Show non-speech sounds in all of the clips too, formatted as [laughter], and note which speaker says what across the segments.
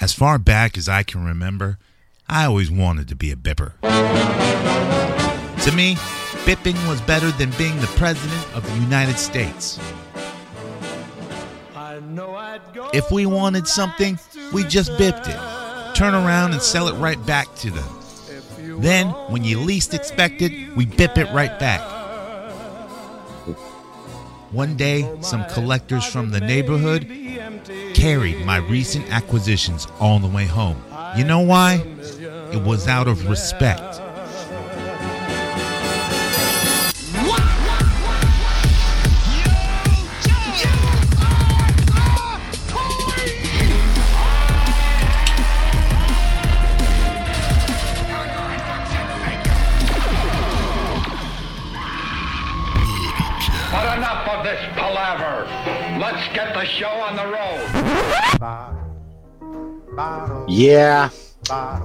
Speaker 1: As far back as I can remember, I always wanted to be a bipper. To me, bipping was better than being the President of the United States. If we wanted something, we just bipped it. Turn around and sell it right back to them. Then, when you least expect it, we bip it right back. One day, some collectors from the neighborhood carried my recent acquisitions all the way home. You know why? It was out of respect.
Speaker 2: Yeah,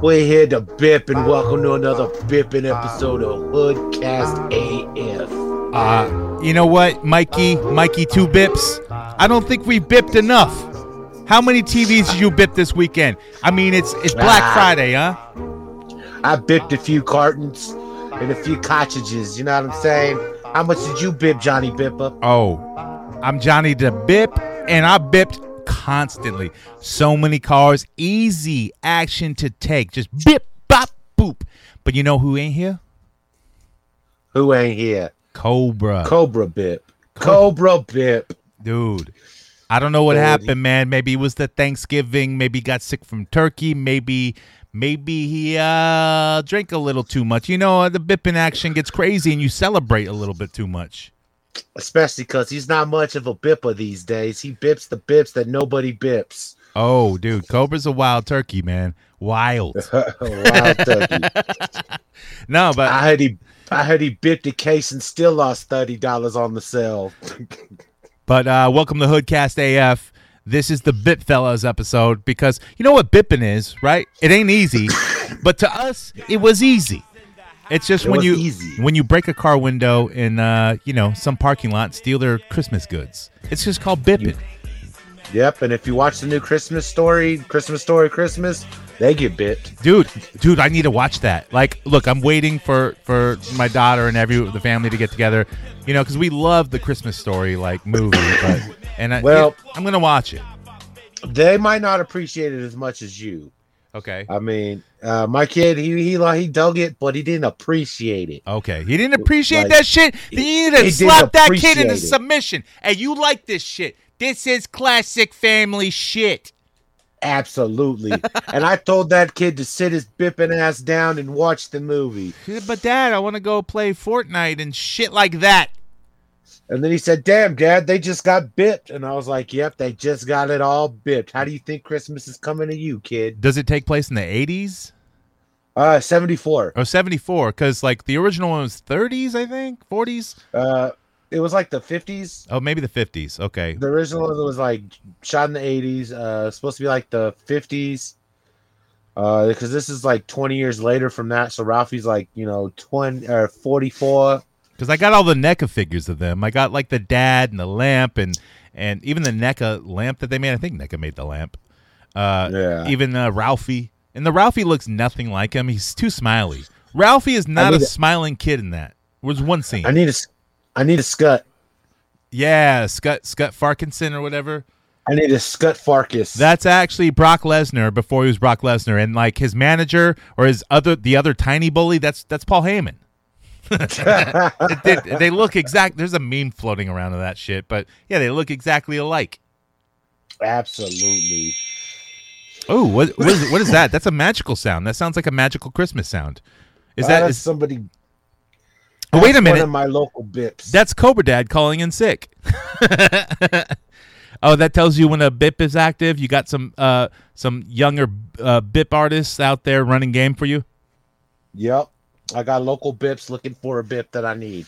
Speaker 2: we're here to bip and welcome to another bipping episode of Hoodcast AF.
Speaker 1: Uh, you know what, Mikey? Mikey, two bips. I don't think we bipped enough. How many TVs did you bip this weekend? I mean, it's it's Black
Speaker 2: Ah.
Speaker 1: Friday, huh?
Speaker 2: I bipped a few cartons and a few cottages. You know what I'm saying? How much did you bip, Johnny Bipper?
Speaker 1: Oh, I'm Johnny the Bip, and I bipped constantly. So many cars, easy action to take. Just bip, bop, boop. But you know who ain't here?
Speaker 2: Who ain't here?
Speaker 1: Cobra.
Speaker 2: Cobra Bip. Cobra Bip.
Speaker 1: Dude. I don't know what
Speaker 2: Dude.
Speaker 1: happened, man. Maybe it was the Thanksgiving. Maybe he got sick from turkey. Maybe maybe he uh drank a little too much. You know, the bipping action gets crazy and you celebrate a little bit too much.
Speaker 2: Especially because he's not much of a bipper these days. He bips the bips that nobody bips.
Speaker 1: Oh, dude, Cobra's a wild turkey, man. Wild. [laughs]
Speaker 2: Wild turkey. [laughs]
Speaker 1: No, but
Speaker 2: I heard he I heard he bipped a case and still lost thirty dollars on the sale. [laughs]
Speaker 1: But uh, welcome to Hoodcast AF. This is the Bip Fellas episode because you know what bipping is, right? It ain't easy, but to us, it was easy. It's just
Speaker 2: It
Speaker 1: when you
Speaker 2: easy.
Speaker 1: when you break a car window in uh, you know some parking lot, and steal their Christmas goods. It's just called bipping.
Speaker 2: Yep, and if you watch the new Christmas story, Christmas story Christmas, they get bipped.
Speaker 1: dude dude i need to watch that like look i'm waiting for for my daughter and every the family to get together you know because we love the christmas story like movie but and I,
Speaker 2: Well-
Speaker 1: i'm gonna watch it
Speaker 2: They might not appreciate it as much as you.
Speaker 1: Okay.
Speaker 2: I mean, uh, my kid, he he like he dug it, but he didn't appreciate it.
Speaker 1: okay. He didn't appreciate
Speaker 2: Like,
Speaker 1: that shit? Then you need to slap that kid into submission. Hey you like this shit. This is classic family shit.
Speaker 2: Absolutely. [laughs] and I told that kid to sit his bipping ass down and watch the movie.
Speaker 1: but dad i want to go play fortnite and shit like that
Speaker 2: And then he said, "Damn, Dad, they just got bipped." And I was like, "Yep, they just got it all bipped." How do you think Christmas is coming to you, kid?
Speaker 1: does it take place in the 80s
Speaker 2: Uh, seventy-four.
Speaker 1: Oh, 74 because like the original one was 30s i think 40s
Speaker 2: Uh, it was like the fifties.
Speaker 1: oh maybe the 50s okay
Speaker 2: The original one was like shot in the eighties. Uh, supposed to be like the fifties. Uh, because this is like twenty years later from that. So Ralphie's like you know twenty or forty-four.
Speaker 1: Because I got all the NECA figures of them. I got like the dad and the lamp and and even the NECA lamp that they made. I think NECA made the lamp. Uh,
Speaker 2: Yeah.
Speaker 1: Even uh, Ralphie. And the Ralphie looks nothing like him. He's too smiley. Ralphie is not a
Speaker 2: a-
Speaker 1: smiling kid in that. Was one scene.
Speaker 2: I need a, I need a scut.
Speaker 1: yeah, Scott Scott Farkinson or whatever.
Speaker 2: I need a scut Farkus.
Speaker 1: That's actually Brock Lesnar before he was Brock Lesnar, and like his manager or his other the other tiny bully. That's that's Paul Heyman. [laughs] Did- they look exact. There's a meme floating around of that shit, but yeah, they look exactly alike.
Speaker 2: absolutely.
Speaker 1: Oh, what what is, what is that? That's a magical sound. That sounds like a magical Christmas sound. Is
Speaker 2: Uh,
Speaker 1: that? Is,
Speaker 2: somebody?
Speaker 1: oh, wait a
Speaker 2: that's One
Speaker 1: minute.
Speaker 2: of my local bips.
Speaker 1: That's Cobra Dad calling in sick. [laughs] oh, that tells you when a BIP is active. You got some uh some younger uh, BIP artists out there running game for you.
Speaker 2: yep. I got local bips looking for a bip that I need.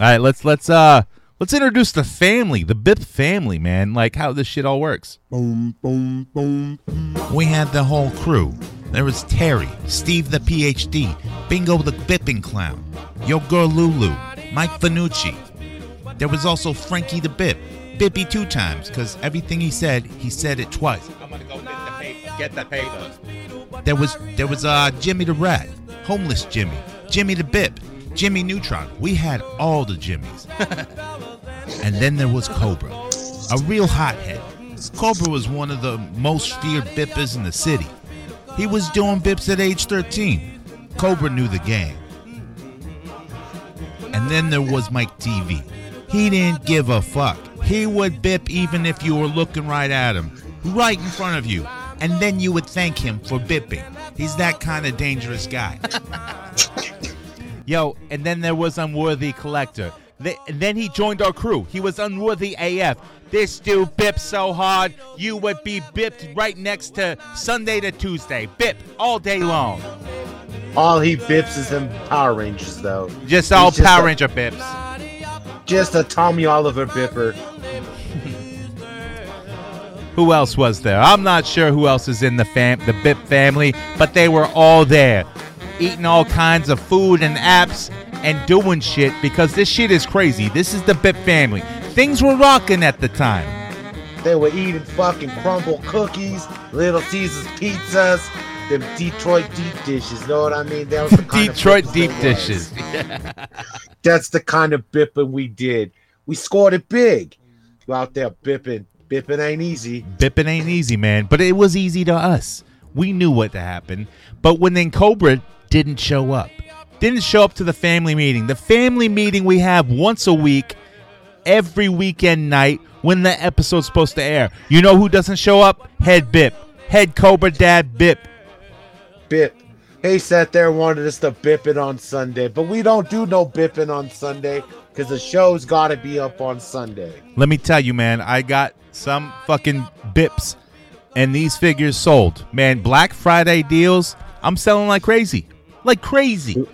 Speaker 1: All right, let's let's uh let's introduce the family, the BIP family, man. Like how this shit all works.
Speaker 3: Boom, boom, boom, boom.
Speaker 1: We had the whole crew. There was Terry, Steve the PhD, Bingo the Bipping Clown, Yo Girl Lulu, Mike Fanucci. There was also Frankie the Bip, Bippy two times, because everything he said, he said it twice. I'm gonna go bit the paper. Get the paper.
Speaker 4: There was there was uh Jimmy the Rat, homeless Jimmy, Jimmy the Bip, Jimmy Neutron. We had all the Jimmys. [laughs] and then there was Cobra, a real hothead. Cobra was one of the most feared bippers in the city. He was doing bips at age 13. Cobra knew the game. And then there was Mike TV. He didn't give a fuck. He would bip even if you were looking right at him, right in front of you. And then you would thank him for bipping. He's that kind of dangerous guy. [laughs]
Speaker 1: Yo, and then there was Unworthy Collector. Th- and then he joined our crew. He was Unworthy AF. This dude bipped so hard, you would be bipped right next to Sunday to Tuesday. Bip all day long.
Speaker 2: All he bips is them Power Rangers, though.
Speaker 1: Just all
Speaker 2: just
Speaker 1: Power
Speaker 2: a-
Speaker 1: Ranger bips.
Speaker 2: Just a Tommy Oliver bipper.
Speaker 1: Who else was there? I'm not sure who else is in the fam the Bip family, but they were all there, eating all kinds of food and apps and doing shit because this shit is crazy. This is the Bip family. Things were rocking at the time.
Speaker 2: They were eating fucking crumble cookies, Little Caesars pizzas, them Detroit deep dishes. Know what I mean? That was the [laughs] kind
Speaker 1: Detroit
Speaker 2: of
Speaker 1: deep dishes. [laughs]
Speaker 2: That's the kind of bipping we did. We scored it big. You out there bipping. Bipping ain't easy.
Speaker 1: Bipping ain't easy, man, but it was easy to us. We knew what to happen. But when then Cobra didn't show up, didn't show up to the family meeting, the family meeting we have once a week, every weekend night when the episode's supposed to air. You know who doesn't show up? Head Bip. Head Cobra Dad Bip.
Speaker 2: Bip. He sat there and wanted us to bip it on Sunday, but we don't do no bipping on Sunday because the show's got to be up on Sunday.
Speaker 1: Let me tell you, man, I got some fucking bips and these figures sold. Man, Black Friday deals, I'm selling like crazy. Like crazy.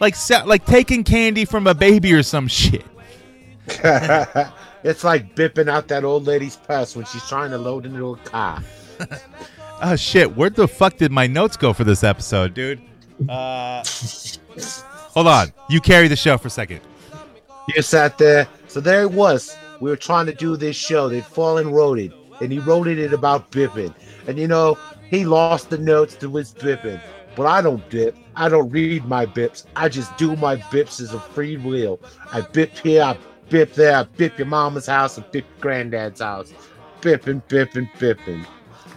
Speaker 1: Like se- like taking candy from a baby or some shit. [laughs]
Speaker 2: it's like bipping out that old lady's purse when she's trying to load into a car. [laughs]
Speaker 1: Oh shit, where the fuck did my notes go for this episode, dude? Uh [laughs] Hold on. You carry the show for a second.
Speaker 2: You sat there. So there it was. We were trying to do this show. They'd fallen wrote it, and he wrote it about bipping. And you know, he lost the notes to his bipping. But I don't bip. I don't read my bips. I just do my bips as a free will. I bip here, I bip there, I bip your mama's house, I bip your granddad's house. Bipping, bipping, bipping.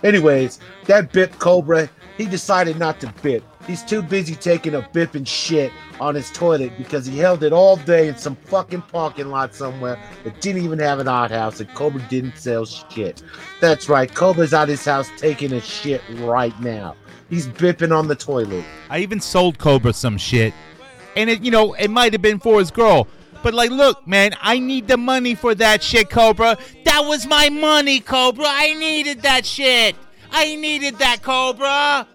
Speaker 2: Anyways, that bip Cobra, he decided not to bip. He's too busy taking a bipping shit on his toilet because he held it all day in some fucking parking lot somewhere that didn't even have an art house and Cobra didn't sell shit. That's right, Cobra's at his house taking a shit right now. He's bipping on the toilet.
Speaker 1: I even sold Cobra some shit. And it, you know, it might have been for his girl. But like, look, man, I need the money for that shit, Cobra. That was my money, Cobra. I needed that shit. I needed that, Cobra.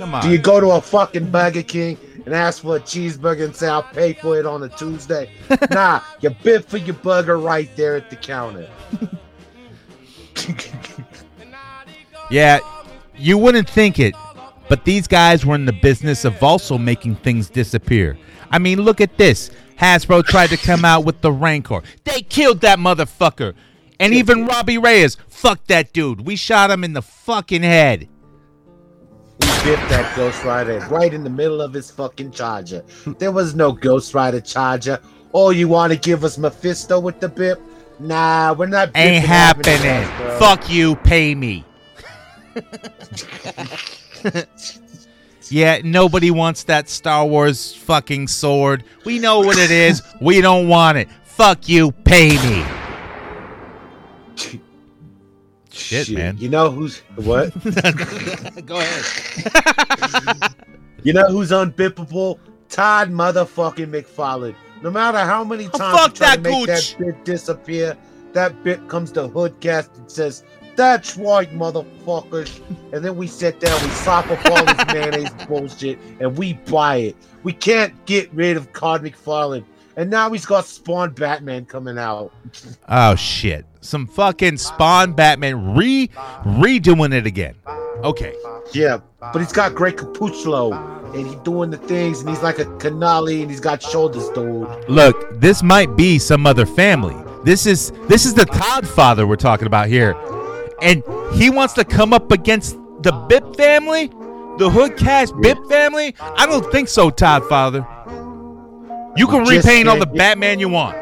Speaker 1: Come on.
Speaker 2: Do you go to a fucking Burger King and ask for a cheeseburger and say I'll pay for it on a Tuesday? [laughs] nah, you bid for your burger right there at the counter. [laughs]
Speaker 1: Yeah, you wouldn't think it, but these guys were in the business of also making things disappear. I mean, look at this. Hasbro tried to come out with the Rancor. They killed that motherfucker. And even Robbie Reyes, fuck that dude. We shot him in the fucking head.
Speaker 2: Bit that Ghost Rider right in the middle of his fucking charger. There was no Ghost Rider charger. Oh, you want to give us Mephisto with the bip? Nah, we're not.
Speaker 1: Ain't happening.
Speaker 2: Bro.
Speaker 1: Fuck you, pay me. yeah, nobody wants that Star Wars fucking sword. We know what it is. We don't want it. Fuck you, pay me. [laughs] Shit, man.
Speaker 2: You know who's what? [laughs]
Speaker 1: Go ahead.
Speaker 2: You know who's unbippable? Todd motherfucking McFarlane. No matter how many
Speaker 1: Oh,
Speaker 2: times
Speaker 1: fuck
Speaker 2: you try
Speaker 1: that
Speaker 2: to make
Speaker 1: gooch.
Speaker 2: that bit disappear, that bit comes to Hoodcast and says, That's right, motherfuckers. and then we sit down, we sop up all this [laughs] mayonnaise bullshit, and we buy it. We can't get rid of Todd McFarlane. And now he's got Spawn Batman coming out.
Speaker 1: Oh shit. Some fucking Spawn Batman re redoing it again. Okay.
Speaker 2: Yeah, but he's got Greg Capullo, and he's doing the things, and he's like a canali, and he's got shoulders, dude.
Speaker 1: Look, this might be some other family. This is this is the Todd father we're talking about here. And he wants to come up against the Bip family, the Hood Cast Bip family. I don't think so, Todd Father. You can repaint all the Batman you want.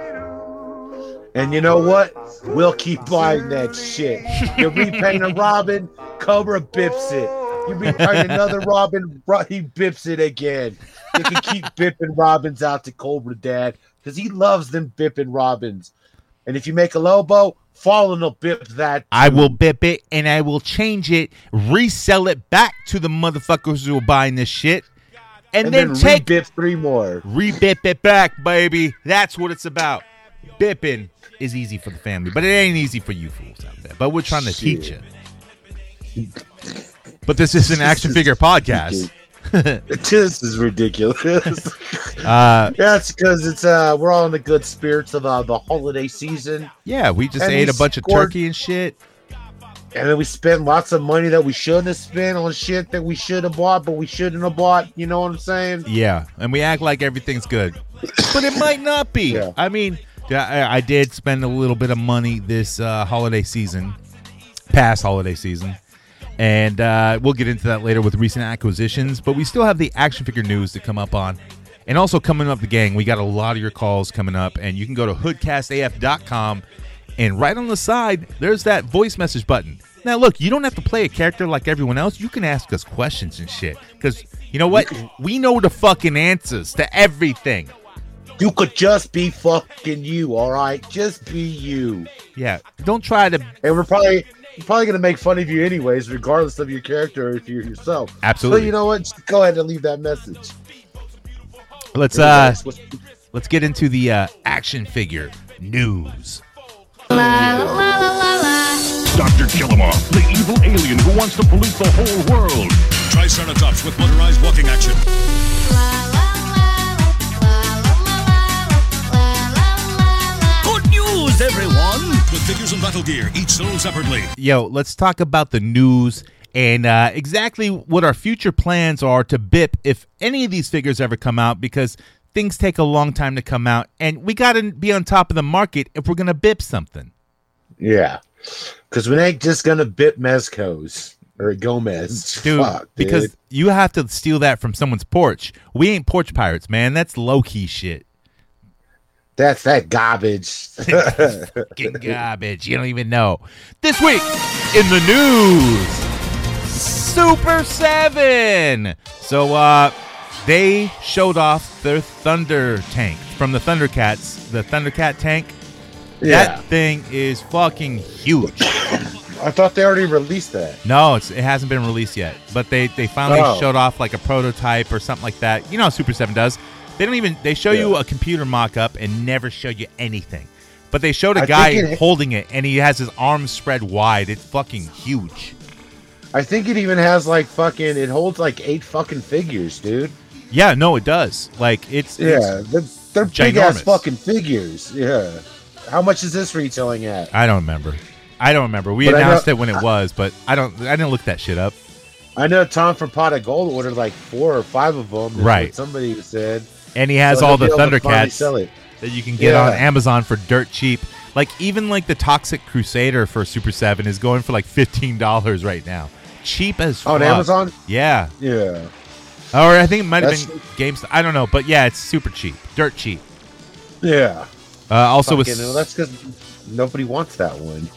Speaker 2: And you know what? We'll keep buying that shit. You repaint a Robin, Cobra bips it. You repaint another Robin, he bips it again. You can keep bipping Robins out to Cobra Dad because he loves them bipping Robins. And if you make a Lobo, Fallen will bip that.
Speaker 1: I will bip it and I will change it, resell it back to the motherfuckers who are buying this shit, and,
Speaker 2: and
Speaker 1: then,
Speaker 2: then,
Speaker 1: take
Speaker 2: rebip three more.
Speaker 1: re-bip it back, baby. That's what it's about. Bipping is easy for the family, but it ain't easy for you fools out there. But we're trying to teach you. But this is an action figure podcast. [laughs]
Speaker 2: this is ridiculous. [laughs]
Speaker 1: Uh,
Speaker 2: it's because it's uh we're all in the good spirits of uh, the holiday season,
Speaker 1: yeah, we just
Speaker 2: And
Speaker 1: ate
Speaker 2: we
Speaker 1: a bunch of turkey and shit.
Speaker 2: and then we spent lots of money that we shouldn't have spent on shit that we should have bought, but we shouldn't have bought. You know what I'm saying?
Speaker 1: Yeah, and we act like everything's good, but it might not be.
Speaker 2: Yeah.
Speaker 1: I mean, yeah, I, I did spend a little bit of money this uh, holiday season, past holiday season, and uh, we'll get into that later with recent acquisitions. But we still have the action figure news to come up on, and also coming up the gang. We got a lot of your calls coming up, and you can go to hoodcastaf.com, and right on the side there's that voice message button. Now, look, you don't have to play a character like everyone else. You can ask us questions and shit. Because you know what? We know the fucking answers to everything.
Speaker 2: You could just be fucking you, all right? Just be you.
Speaker 1: Yeah. Don't try to.
Speaker 2: And we're probably we're probably gonna make fun of you anyways, regardless of your character or if you're yourself.
Speaker 1: Absolutely.
Speaker 2: So you know what? Just go ahead and leave that message.
Speaker 1: Let's uh let's get into the uh, action figure news.
Speaker 5: La, la, la, Dr. Killemoff, the evil alien who wants to pollute the whole world.
Speaker 6: Triceratops with motorized walking action.
Speaker 5: Good everyone!
Speaker 6: With figures and battle gear, each sold separately.
Speaker 1: Yo, let's talk about the news and uh, exactly what our future plans are to BIP if any of these figures ever come out because things take a long time to come out and we got to be on top of the market if we're going to BIP something.
Speaker 2: Yeah. Because we ain't just gonna bit Mezcos or Gomez.
Speaker 1: Dude,
Speaker 2: Fuck, dude.
Speaker 1: because you have to steal that from someone's porch. We ain't porch pirates, man. That's low key shit.
Speaker 2: That's that garbage. [laughs]
Speaker 1: Fucking garbage. You don't even know. This week in the news, Super 7. So, uh, they showed off their Thunder tank from the Thundercats, the Thundercat tank.
Speaker 2: yeah.
Speaker 1: That thing is fucking huge. [coughs]
Speaker 2: I thought they already released that.
Speaker 1: No, it's, it hasn't been released yet, but they they finally
Speaker 2: Oh.
Speaker 1: showed off like a prototype or something like that. You know how Super Seven does. They don't even they show you a computer mock-up and never show you anything. But they showed a
Speaker 2: I
Speaker 1: guy
Speaker 2: it-
Speaker 1: holding it and he has his arms spread wide. It's fucking huge.
Speaker 2: I think it even has like fucking. It holds like eight fucking figures, dude.
Speaker 1: Yeah, no, it does. Like it's
Speaker 2: Yeah,
Speaker 1: it's-
Speaker 2: they're, they're big ass fucking figures. Yeah. How much is this retailing at?
Speaker 1: I don't remember. I don't remember. We
Speaker 2: But I know-
Speaker 1: announced it when it was, but I don't. I didn't look that shit up.
Speaker 2: I know Tom from Pot of Gold ordered like four or five of them.
Speaker 1: Right.
Speaker 2: Somebody said.
Speaker 1: And he has
Speaker 2: So
Speaker 1: all the
Speaker 2: be able to finally
Speaker 1: Thundercats. That you can get
Speaker 2: Yeah.
Speaker 1: on Amazon for dirt cheap. Like even like the Toxic Crusader for Super Seven is going for like fifteen dollars right now. Cheap as
Speaker 2: On
Speaker 1: fuck.
Speaker 2: Amazon?
Speaker 1: Yeah,
Speaker 2: Yeah.
Speaker 1: or I think it might have been GameStop. I don't know, but yeah, it's super cheap, dirt cheap.
Speaker 2: Yeah.
Speaker 1: Uh, also, with
Speaker 2: well, that's because nobody wants that one.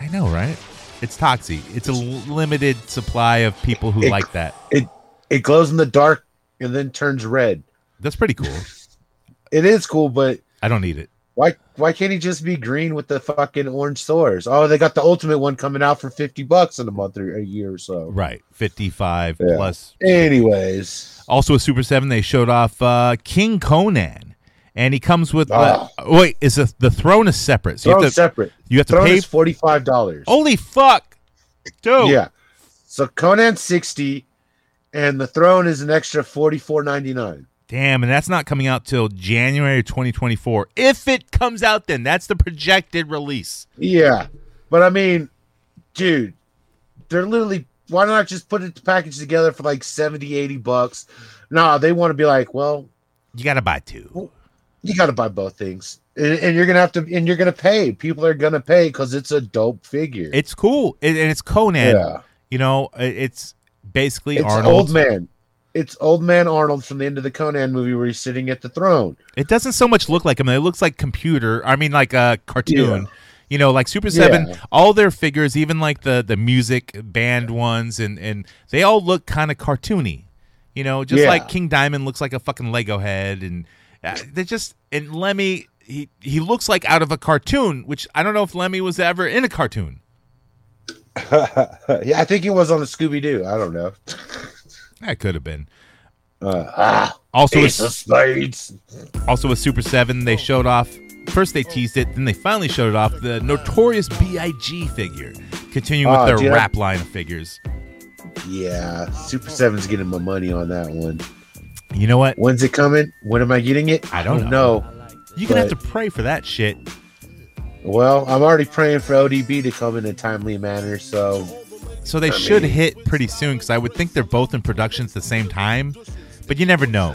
Speaker 1: I know, right? It's Toxie. It's a limited supply of people who
Speaker 2: It-
Speaker 1: like that.
Speaker 2: It it glows in the dark and then turns red.
Speaker 1: That's pretty cool. [laughs]
Speaker 2: It is cool, but
Speaker 1: I don't need it.
Speaker 2: why why can't he just be green with the fucking orange swords? Oh, they got the ultimate one coming out for fifty bucks in a month or a year or so.
Speaker 1: Right, fifty-five
Speaker 2: Yeah.
Speaker 1: plus.
Speaker 2: Anyways,
Speaker 1: Also, with Super Seven, they showed off uh, King Conan, and he comes with. Uh, wait, is the the throne is separate? So you
Speaker 2: throne
Speaker 1: have to
Speaker 2: separate.
Speaker 1: you have to
Speaker 2: Throne
Speaker 1: pay.
Speaker 2: forty five dollars.
Speaker 1: Holy fuck, dude!
Speaker 2: Yeah. So Conan sixty, and the throne is an extra forty four ninety nine.
Speaker 1: Damn, and that's not coming out till January 2024. If it comes out, then that's the projected release.
Speaker 2: Yeah, but I mean, dude, they're literally. Why not just put it package together for like 70, 80 bucks? No, they want to be like, well,
Speaker 1: You got to buy two.
Speaker 2: you got to buy both things, and, and you're gonna have to, and you're gonna pay. People are gonna pay because it's a dope figure.
Speaker 1: It's cool, and and it's Conan.
Speaker 2: yeah,
Speaker 1: You know, it's basically
Speaker 2: It's
Speaker 1: Arnold.
Speaker 2: old man. It's old man Arnold from the end of the Conan movie where he's sitting at the throne.
Speaker 1: It doesn't so much look like him. It looks like computer. I mean, like a cartoon.
Speaker 2: Yeah.
Speaker 1: You know, like Super Seven.
Speaker 2: Yeah.
Speaker 1: All their figures, even like the the music band ones, and and they all look kind of cartoony. You know, just
Speaker 2: Yeah.
Speaker 1: like King Diamond looks like a fucking Lego head, and uh, they just and Lemmy. He he looks like out of a cartoon, which I don't know if Lemmy was ever in a cartoon. [laughs]
Speaker 2: yeah, I think he was on the Scooby Doo. I don't know. [laughs]
Speaker 1: That could have been.
Speaker 2: Uh, ah,
Speaker 1: Also,
Speaker 2: Ace
Speaker 1: with,
Speaker 2: of Spades.
Speaker 1: also with Super Seven, they showed off. First, they teased it, then they finally showed it off. The Notorious B.I.G. figure, continuing with
Speaker 2: Oh,
Speaker 1: their
Speaker 2: dude, I-
Speaker 1: rap line of figures.
Speaker 2: Yeah, Super Seven's getting my money on that one.
Speaker 1: You know what?
Speaker 2: When's it coming? When am I getting it?
Speaker 1: I don't
Speaker 2: know.
Speaker 1: You're gonna have to pray for that shit.
Speaker 2: Well, I'm already praying for ODB to come in a timely manner. So
Speaker 1: So they should
Speaker 2: mean-
Speaker 1: hit pretty soon because I would think they're both in production at the same time, but you never know.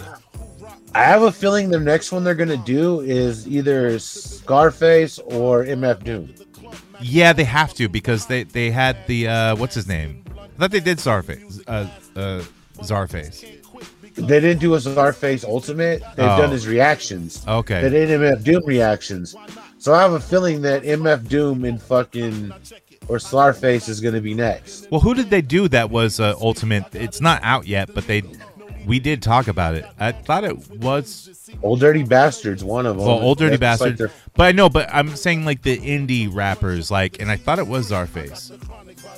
Speaker 2: I have a feeling the next one they're gonna do is either Scarface or MF Doom.
Speaker 1: Yeah, they have to because they they had the uh, what's his name? I thought they did Czarface. Uh, uh, Czarface.
Speaker 2: They didn't do a Scarface Ultimate. They've
Speaker 1: Oh.
Speaker 2: did his reactions.
Speaker 1: Okay.
Speaker 2: They did MF Doom reactions. So I have a feeling that MF Doom and fucking or Scarface is gonna be next.
Speaker 1: Well, who did they do that was uh, Ultimate? It's not out yet, but they we did talk about it. I thought it was
Speaker 2: Old Dirty Bastards, one of them.
Speaker 1: well, Old Dirty
Speaker 2: That's like their-
Speaker 1: but I know, but I'm saying like the indie rappers, like, and I thought it was Czarface.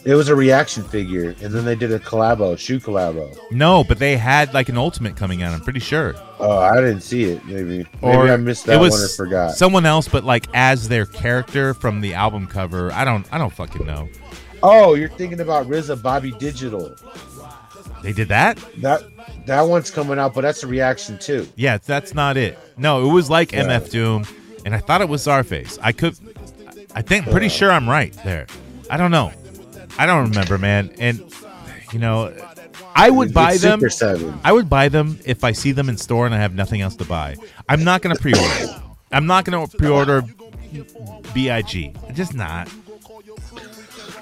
Speaker 2: It was a reaction figure, and then they did a collabo, shoe collabo.
Speaker 1: No, but they had like an Ultimate coming out. I'm pretty sure.
Speaker 2: Oh, I didn't see it. Maybe,
Speaker 1: or
Speaker 2: maybe I missed that
Speaker 1: it was
Speaker 2: one or forgot.
Speaker 1: someone else, but like as their character from the album cover. I don't, I don't fucking know.
Speaker 2: oh, you're thinking about RZA Bobby Digital.
Speaker 1: They did that?
Speaker 2: That that one's coming out, but that's a reaction too.
Speaker 1: Yeah, that's not it. No, it was like
Speaker 2: Yeah.
Speaker 1: MF Doom, and I thought it was Czarface. I could, I think, pretty sure I'm right there. I don't know. I don't remember, man. And you know, I would buy
Speaker 2: It's
Speaker 1: them.
Speaker 2: Super Seven.
Speaker 1: I would buy them if I see them in store and I have nothing else to buy. I'm not gonna pre-order. I'm not gonna pre-order Big. Just not.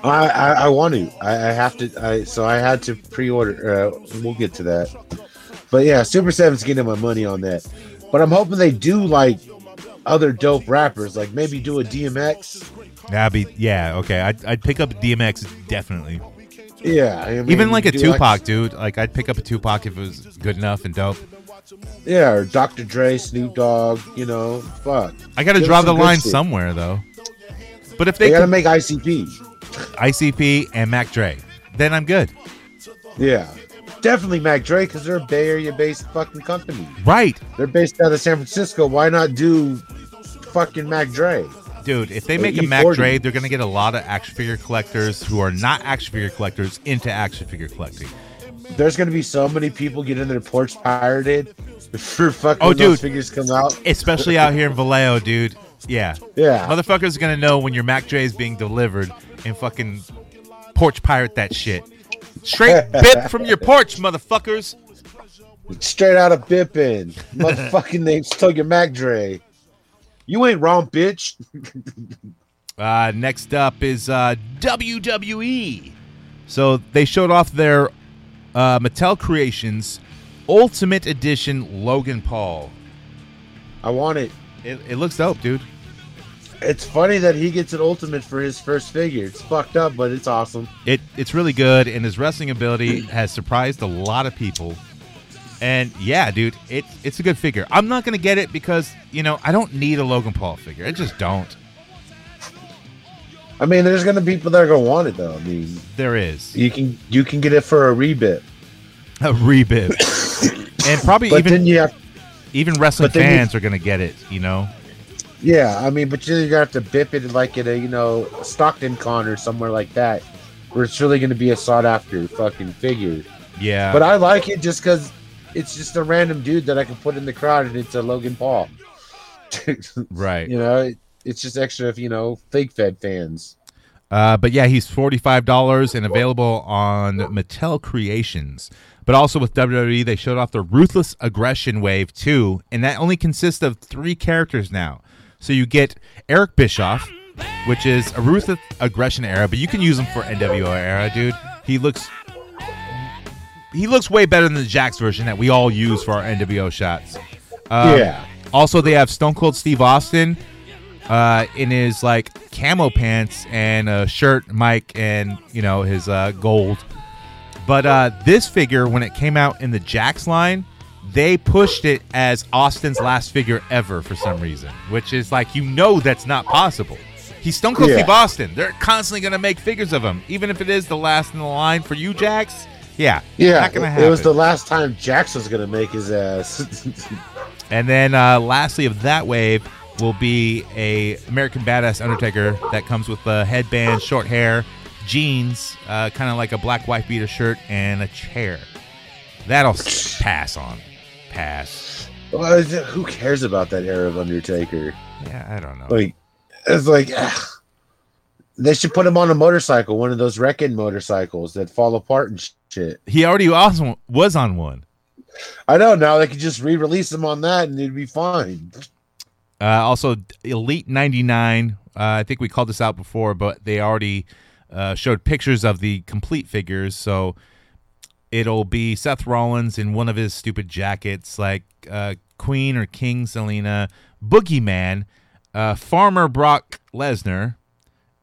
Speaker 2: I, I I want to. I, I have to. I so I had to pre-order. Uh, we'll get to that. But yeah, Super Seven's getting my money on that. But I'm hoping they do like other dope rappers, like maybe do a DMX.
Speaker 1: That'd be yeah. Okay, I'd, I'd pick up DMX definitely.
Speaker 2: Yeah, I mean,
Speaker 1: Even like a Tupac, dude. Like I'd pick up a Tupac if it was good enough and dope.
Speaker 2: yeah, or Dr. Dre, Snoop Dogg. You know, fuck.
Speaker 1: I got to
Speaker 2: Give
Speaker 1: draw the line
Speaker 2: shit.
Speaker 1: somewhere though. But if
Speaker 2: They
Speaker 1: they,
Speaker 2: gotta
Speaker 1: could
Speaker 2: make ICP.
Speaker 1: ICP and Mac Dre, then I'm good.
Speaker 2: Yeah, definitely Mac Dre because they're a Bay Area based fucking company.
Speaker 1: Right,
Speaker 2: They're based out of San Francisco. Why not do fucking Mac Dre?
Speaker 1: Dude. If they make a
Speaker 2: E40.
Speaker 1: Mac Dre, they're gonna get a lot of action figure collectors who are not action figure collectors into action figure collecting.
Speaker 2: There's gonna be so many people getting their porch pirated for fucking
Speaker 1: Oh, dude.
Speaker 2: figures come out.
Speaker 1: Especially out here in Vallejo, dude. Yeah,
Speaker 2: Yeah,
Speaker 1: motherfuckers are gonna know when your Mac Dre is being delivered and fucking porch pirate that shit. Straight [laughs] bit from your porch, motherfuckers.
Speaker 2: straight out of Bippin. Motherfucking name still your Mac Dre. You ain't wrong, bitch.
Speaker 1: Uh, next up is uh, WWE. So they showed off their uh, Mattel Creations Ultimate Edition Logan Paul.
Speaker 2: I want it.
Speaker 1: It, it looks dope, dude.
Speaker 2: It's funny that he gets an ultimate for his first figure. It's fucked up, but it's awesome.
Speaker 1: It it's really good, and his wrestling ability has surprised a lot of people. And yeah, dude, it it's a good figure. I'm not gonna get it because you know I don't need a Logan Paul figure. I just don't.
Speaker 2: I mean, there's gonna be people that are gonna want it though. I mean,
Speaker 1: There is
Speaker 2: you can you can get it for a rebit,
Speaker 1: a rebib, [coughs] and probably
Speaker 2: but
Speaker 1: even
Speaker 2: have
Speaker 1: even wrestling
Speaker 2: then you-
Speaker 1: fans are gonna get it. You know.
Speaker 2: yeah. I mean, but you're gonna have to bip it like at a you know Stockton Con or somewhere like that, where it's really gonna be a sought after fucking figure.
Speaker 1: Yeah.
Speaker 2: But I like it just because it's just a random dude that I can put in the crowd and it's a Logan Paul. [laughs]
Speaker 1: right.
Speaker 2: You know, it, it's just extra, you know, fake Fed fans.
Speaker 1: Uh, but yeah, he's forty five dollars and available on Mattel Creations. But also with WWE, they showed off the Ruthless Aggression Wave two, and that only consists of three characters now. So you get Eric Bischoff, which is a Ruthless Aggression era, but you can use him for NWO era, dude. He looks he looks way better than the Jakks version that we all use for our NWO shots. Um,
Speaker 2: Yeah.
Speaker 1: Also, they have Stone Cold Steve Austin uh, in his like camo pants and a shirt, mic, and you know his uh, gold. But uh, this figure, when it came out in the Jakks line, they pushed it as Austin's last figure ever for some reason, which is like you know that's not possible. He's Stone Cold
Speaker 2: Yeah.
Speaker 1: Steve Austin. They're constantly going to make figures of him, even if it is the last in the line for you, Jakks. Yeah,
Speaker 2: Yeah,
Speaker 1: not gonna
Speaker 2: it-
Speaker 1: happen.
Speaker 2: it was the last time Jakks was gonna make his ass. [laughs]
Speaker 1: And then uh, lastly of that wave will be a American Badass Undertaker that comes with a headband, short hair, jeans, uh, kind of like a black wife beater shirt, and a chair. That'll pass on. Pass.
Speaker 2: Well, Who cares about that era of Undertaker?
Speaker 1: Yeah, I don't know.
Speaker 2: Like, it's like ugh. They should put him on a motorcycle, one of those wrecking motorcycles that fall apart and shit.
Speaker 1: He already also was on one.
Speaker 2: I know now they could just re-release him on that and it'd be fine.
Speaker 1: Uh, also, Elite 99. Uh, I think we called this out before, but they already uh, showed pictures of the complete figures. So it'll be Seth Rollins in one of his stupid jackets, like uh, Queen or King Zelina, Boogeyman, uh, Farmer Brock Lesnar,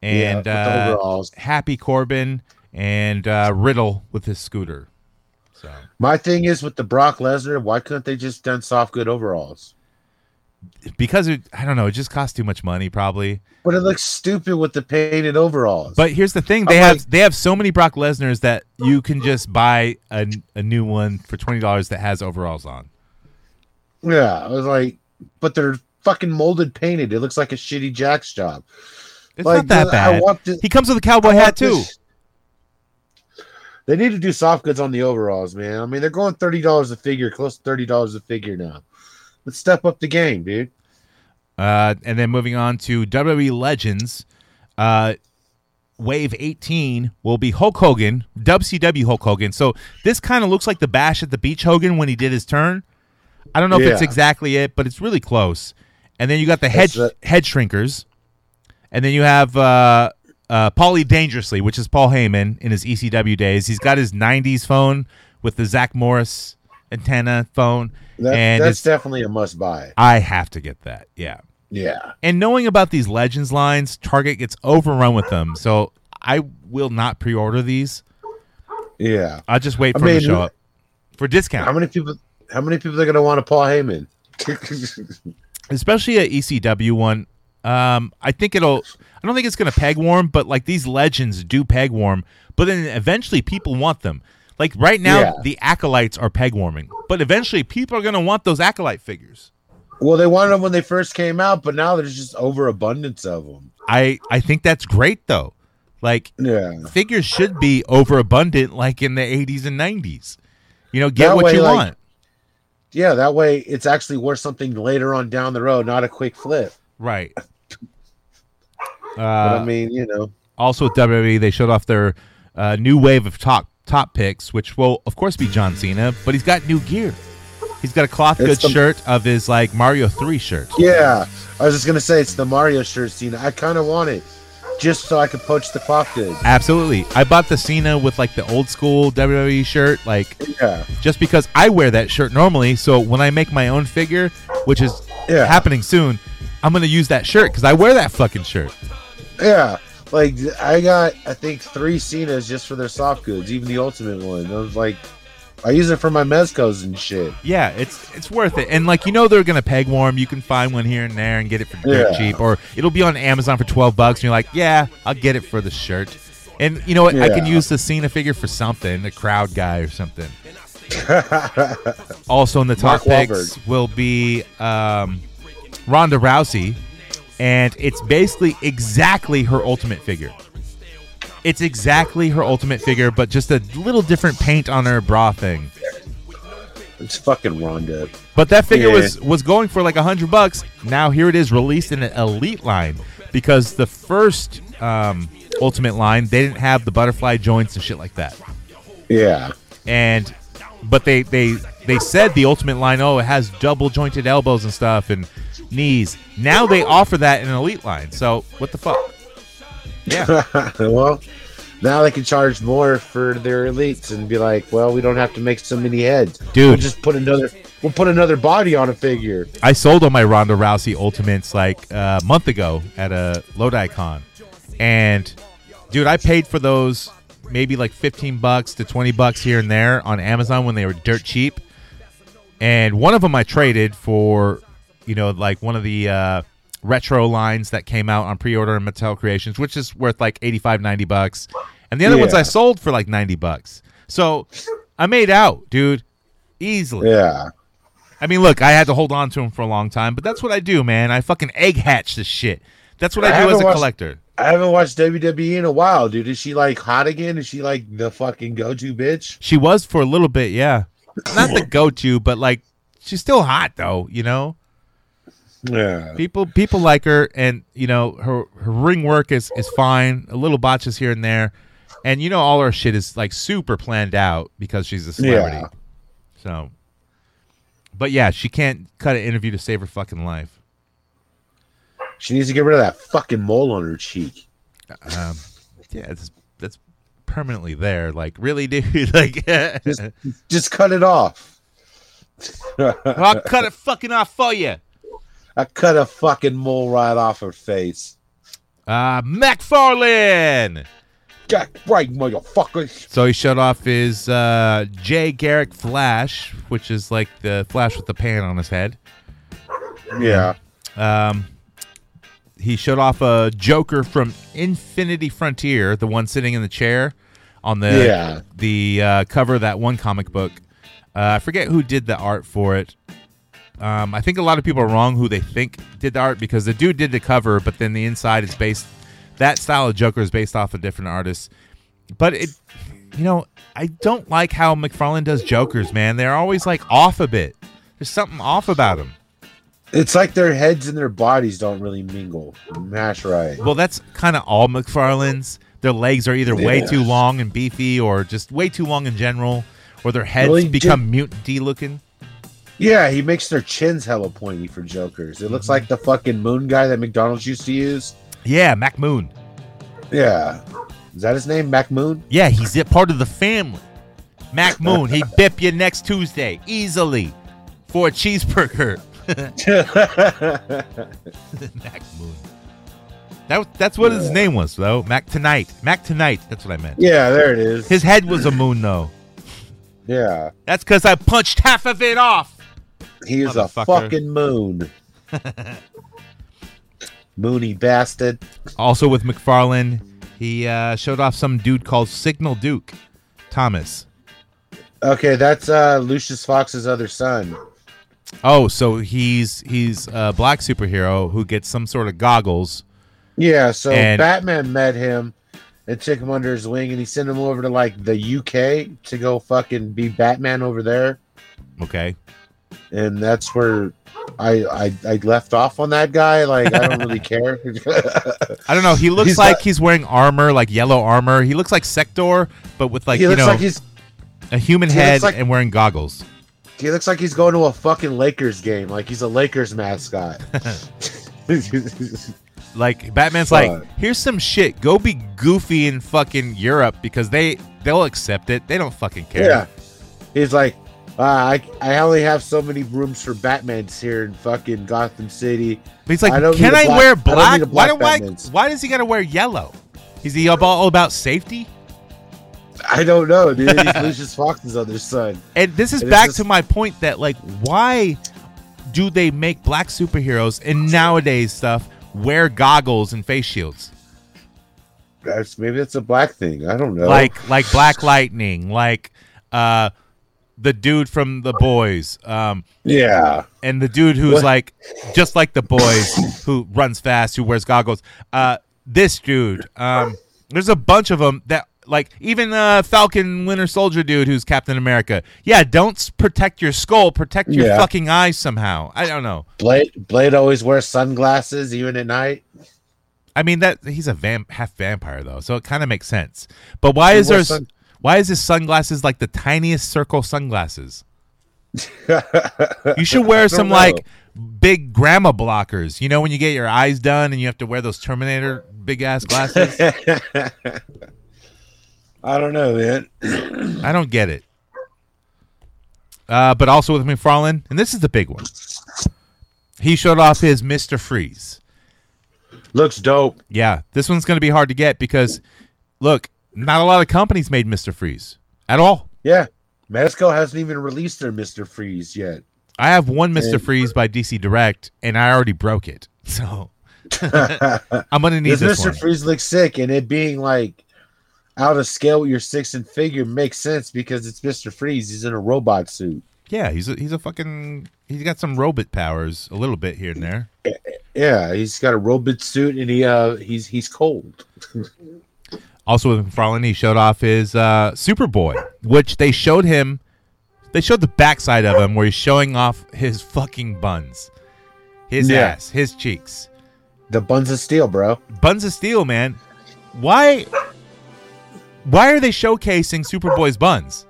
Speaker 1: and
Speaker 2: Yeah,
Speaker 1: uh,
Speaker 2: overalls.
Speaker 1: Happy Corbin, and uh, Riddle with his scooter. So
Speaker 2: My thing is with the Brock Lesnar, why couldn't they just done soft good overalls?
Speaker 1: because it, I don't know, it just costs too much money, probably.
Speaker 2: But it looks stupid with the painted overalls.
Speaker 1: But here's the thing: they
Speaker 2: I'm
Speaker 1: have
Speaker 2: like-
Speaker 1: they have so many Brock Lesnar's that you can just buy a, a new one for twenty dollars that has overalls on.
Speaker 2: yeah, I was like, but they're fucking molded painted. It looks like a shitty Jakks job.
Speaker 1: It's
Speaker 2: Like,
Speaker 1: not that bad.
Speaker 2: to-
Speaker 1: he comes with a cowboy hat too.
Speaker 2: They need to do soft goods on the overalls, man. I mean, they're going thirty dollars a figure, close to thirty dollars a figure now. Let's step up the game, dude.
Speaker 1: Uh, and then moving on to WWE Legends, uh, Wave 18 will be Hulk Hogan, WCW Hulk Hogan. So this kind of looks like the Bash at the Beach Hogan when he did his turn. I don't know if it's exactly it, but it's really close. And then you got the head head shrinkers, and then you have uh, uh, Paulie Dangerously, which is Paul Heyman in his ECW days. He's got his '90s phone with the Zach Morris antenna phone,
Speaker 2: That,
Speaker 1: and
Speaker 2: that's definitely a must buy.
Speaker 1: I have to get that. Yeah.
Speaker 2: Yeah,
Speaker 1: And knowing about these Legends lines, Target gets overrun with them. So I will not pre-order these.
Speaker 2: yeah.
Speaker 1: I'll just wait
Speaker 2: I
Speaker 1: for them to show up for discount.
Speaker 2: How many people? How many people are gonna want a Paul Heyman? [laughs]
Speaker 1: especially a ECW one. Um, I think it'll. I don't think it's gonna peg warm, but like these legends do peg warm. But then eventually people want them. Like right now,
Speaker 2: Yeah.
Speaker 1: the acolytes are peg warming, but eventually people are gonna want those acolyte figures.
Speaker 2: well, they wanted them when they first came out, but now there's just overabundance of them.
Speaker 1: I I think that's great though. Like
Speaker 2: Yeah,
Speaker 1: figures should be overabundant, like in the '80s and '90s. You know, get
Speaker 2: That
Speaker 1: what
Speaker 2: way,
Speaker 1: you
Speaker 2: like,
Speaker 1: want.
Speaker 2: yeah. That way, it's actually worth something later on down the road, not a quick flip.
Speaker 1: Right.
Speaker 2: But
Speaker 1: Uh,
Speaker 2: I mean, you know,
Speaker 1: also, with WWE they showed off their uh, new wave of top top picks, which will of course be John Cena, but he's got new gear. He's got a cloth
Speaker 2: It's
Speaker 1: goods
Speaker 2: the-
Speaker 1: shirt of his like Mario Three shirt.
Speaker 2: yeah. I was just gonna say it's the Mario shirt Cena. I kind of want it, just so I could poach the cloth good.
Speaker 1: Absolutely, I bought the Cena with like the old school WWE shirt, like
Speaker 2: Yeah,
Speaker 1: just because I wear that shirt normally. So when I make my own figure, which is
Speaker 2: Yeah.
Speaker 1: happening soon, I'm gonna use that shirt because I wear that fucking shirt.
Speaker 2: Yeah. Like I got, I think three Cenas just for their soft goods, even the ultimate one. I was like, I use it for my mezcos and shit.
Speaker 1: Yeah, it's it's worth it. And like you know they're gonna peg warm. You can find one here and there and get it for dirt
Speaker 2: Yeah.
Speaker 1: cheap, or it'll be on Amazon for twelve bucks. And you're like, yeah, I'll get it for the shirt. And you know what? I can use the Cena figure for something, a crowd guy or something. [laughs] also in the top
Speaker 2: Mark
Speaker 1: picks will be um, Ronda Rousey, and it's basically exactly her ultimate figure. It's exactly her ultimate figure, but just a little different paint on her bra thing.
Speaker 2: It's fucking Ronda.
Speaker 1: But that figure
Speaker 2: Yeah.
Speaker 1: was was going for like a hundred bucks. Now here it is released in an elite line because the first um, ultimate line they didn't have the butterfly joints and shit like that.
Speaker 2: Yeah.
Speaker 1: And but they they they said the ultimate line oh it has double jointed elbows and stuff and knees. Now they offer that in an elite line. So what the fuck? Yeah, [laughs]
Speaker 2: well, Now they can charge more for their elites and be like, well, we don't have to make so many heads.
Speaker 1: Dude.
Speaker 2: we'll just put another. We'll put another body on a figure.
Speaker 1: I sold all my Ronda Rousey Ultimates like uh, a month ago at a Lodi Con, and dude, I paid for those maybe like fifteen bucks to twenty bucks here and there on Amazon when they were dirt cheap. And one of them I traded for, you know, like one of the uh, retro lines that came out on pre-order in Mattel Creations, which is worth like 85, 90 bucks. And the other ones I sold for like 90 bucks. So I made out, dude, easily.
Speaker 2: Yeah.
Speaker 1: I mean, look, I had to hold on to them for a long time, but that's what I do, man. I fucking egg hatch this shit. That's what I,
Speaker 2: I
Speaker 1: do as a
Speaker 2: watched-
Speaker 1: collector.
Speaker 2: I haven't watched WWE in a while, dude. Is she like hot again? Is she like the fucking go-to bitch?
Speaker 1: She was for a little bit, yeah. Not the [laughs] go-to, but like she's still hot though, you know.
Speaker 2: Yeah.
Speaker 1: People people like her, and you know her her ring work is is fine. A little botches here and there, and you know all her shit is like super planned out because she's a celebrity.
Speaker 2: Yeah.
Speaker 1: So, but yeah, she can't cut an interview to save her fucking life.
Speaker 2: She needs to get rid of that fucking mole on her cheek.
Speaker 1: Um, yeah, it's that's permanently there. Like, really, [laughs] dude? like,
Speaker 2: Just, just cut it off.
Speaker 1: I'll cut it fucking off for you.
Speaker 2: I cut a fucking mole right off her face.
Speaker 1: Uh, McFarlane.
Speaker 2: Got right, motherfucker.
Speaker 1: So he showed off his uh, Jay Garrick Flash, which is like the Flash with the pan on his head.
Speaker 2: Yeah.
Speaker 1: Um, he showed off a Joker from Infinite Frontier, the one sitting in the chair on the
Speaker 2: Yeah.
Speaker 1: the uh, cover of that one comic book. Uh, I forget who did the art for it. Um, I think a lot of people are wrong who they think did the art because the dude did the cover, but then the inside is based. That style of Joker is based off a different artist. But it, you know, I don't like how McFarlane does Jokers, man. They're always like off a bit. There's something off about them.
Speaker 2: It's like their heads and their bodies don't really mingle. Mash right.
Speaker 1: Well, that's kind of all McFarlane's. Their legs are either way
Speaker 2: Yeah.
Speaker 1: too long and beefy, or just way too long in general, or their heads
Speaker 2: he
Speaker 1: become mutant-y looking.
Speaker 2: Yeah, he makes their chins hella pointy for Jokers. It looks like the fucking moon guy that McDonald's used to use.
Speaker 1: Yeah, Mac Moon.
Speaker 2: Yeah. Is that his name? Mac Moon?
Speaker 1: Yeah, he's a part of the family. Mac Moon, he [laughs] bip you next Tuesday easily for a cheeseburger. [laughs] [laughs] Mac Moon. That, that's what his name was, though. Mac Tonight. Mac Tonight. That's what I meant.
Speaker 2: yeah, there it is.
Speaker 1: His head was a moon, though.
Speaker 2: yeah.
Speaker 1: That's because I punched half of it off.
Speaker 2: He is a fucking moon. [laughs] Moony bastard.
Speaker 1: Also with McFarlane, he uh, showed off some dude called Signal Duke Thomas.
Speaker 2: Okay, that's uh Lucius Fox's other son.
Speaker 1: Oh, so he's he's a black superhero who gets some sort of goggles.
Speaker 2: Yeah, so
Speaker 1: And-
Speaker 2: Batman met him and took him under his wing and he sent him over to like the UK to go fucking be Batman over there.
Speaker 1: Okay.
Speaker 2: And that's where I I, I left off on that guy. Like I don't really [laughs] care.
Speaker 1: I don't know. He looks
Speaker 2: He's
Speaker 1: like
Speaker 2: not-
Speaker 1: he's wearing armor, like yellow armor. He looks like Sector, but with like you know
Speaker 2: like he's
Speaker 1: a human
Speaker 2: he
Speaker 1: head
Speaker 2: like-
Speaker 1: and wearing goggles.
Speaker 2: he looks like he's going to a fucking Lakers game. Like he's a Lakers mascot. [laughs]
Speaker 1: Like Batman's
Speaker 2: Fuck.
Speaker 1: like, here's some shit. Go be goofy in fucking Europe because they they'll accept it. They don't fucking care.
Speaker 2: Yeah. He's like, uh, I I only have so many rooms for Batmans here in fucking Gotham City.
Speaker 1: But he's like,
Speaker 2: I
Speaker 1: can I
Speaker 2: black-
Speaker 1: wear
Speaker 2: I
Speaker 1: black?
Speaker 2: need a
Speaker 1: why do I? Why does he gotta wear yellow? Is he all all about safety?
Speaker 2: I don't know, dude. He's [laughs] Lucius Fox's other son.
Speaker 1: And this is
Speaker 2: And
Speaker 1: back
Speaker 2: just-
Speaker 1: to my point that like, why do they make black superheroes and nowadays stuff wear goggles and face shields?
Speaker 2: That's maybe it's a black thing. I don't know.
Speaker 1: Like like Black Lightning, like uh the dude from the boys, um,
Speaker 2: yeah,
Speaker 1: and the dude who's
Speaker 2: What?
Speaker 1: like just like the boys who runs fast, who wears goggles. Uh this dude, um there's a bunch of them that like even uh Falcon Winter Soldier dude who's Captain America. Yeah, don't protect your skull, protect your
Speaker 2: Yeah.
Speaker 1: fucking eyes somehow. I don't know.
Speaker 2: Blade Blade always wears sunglasses even at night.
Speaker 1: I mean that he's a vamp, half vampire though, so it kind of makes sense. But why
Speaker 2: He
Speaker 1: is there
Speaker 2: sun-
Speaker 1: why is his sunglasses like the tiniest circle sunglasses? You should [laughs] wear some
Speaker 2: know.
Speaker 1: like big grandma blockers. You know when you get your eyes done and you have to wear those Terminator big ass glasses. [laughs]
Speaker 2: I don't know, man.
Speaker 1: I don't get it. Uh, but also with McFarlane, and this is the big one. He showed off his Mister Freeze.
Speaker 2: Looks dope.
Speaker 1: Yeah, this one's going to be hard to get because, look, not a lot of companies made Mister Freeze at all.
Speaker 2: Yeah. Mezco hasn't even released their Mr. Freeze yet.
Speaker 1: I have one Mister Freeze by DC Direct, and I already broke it. [laughs] So [laughs] I'm going to need
Speaker 2: This
Speaker 1: one.
Speaker 2: Freeze looks sick, and it being like out of scale with your six and figure makes sense because it's Mr. Freeze. He's in a robot suit.
Speaker 1: Yeah, he's a, he's a fucking he's got some robot powers a little bit here and there.
Speaker 2: Yeah, he's got a robot suit and he uh he's he's cold. [laughs]
Speaker 1: Also with McFarlane, he showed off his uh, Superboy, which they showed him. They showed the backside of him where he's showing off his fucking buns, his
Speaker 2: Yeah.
Speaker 1: ass, his cheeks,
Speaker 2: The buns of steel, bro.
Speaker 1: buns of steel, man. Why? Why are they showcasing Superboy's buns?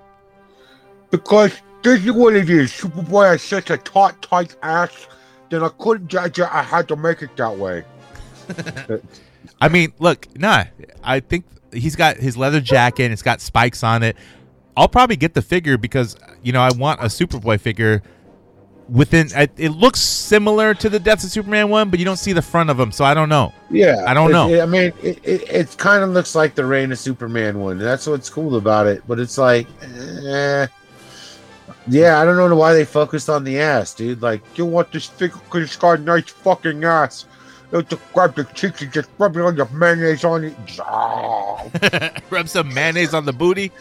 Speaker 2: Because this is what it is. Superboy has such a taut, tight ass. Then I couldn't judge it. I had to make it that way. [laughs]
Speaker 1: I mean, look, nah. I think he's got his leather jacket. and It's got spikes on it. I'll probably get the figure because you know I want a Superboy figure. Within, it, looks similar to the Death of Superman one, but you don't see the front of him, so I don't know.
Speaker 2: Yeah,
Speaker 1: I don't know.
Speaker 2: it- I mean, it, it, it kind of looks like the Reign of Superman one. That's what's cool about it. But it's like, eh. yeah, I don't know why they focused on the ass, dude. Like, you want this figure because it's got a nice fucking ass. You to grab the cheeks and just rub it on your mayonnaise on it. [laughs]
Speaker 1: Rub some mayonnaise on the booty.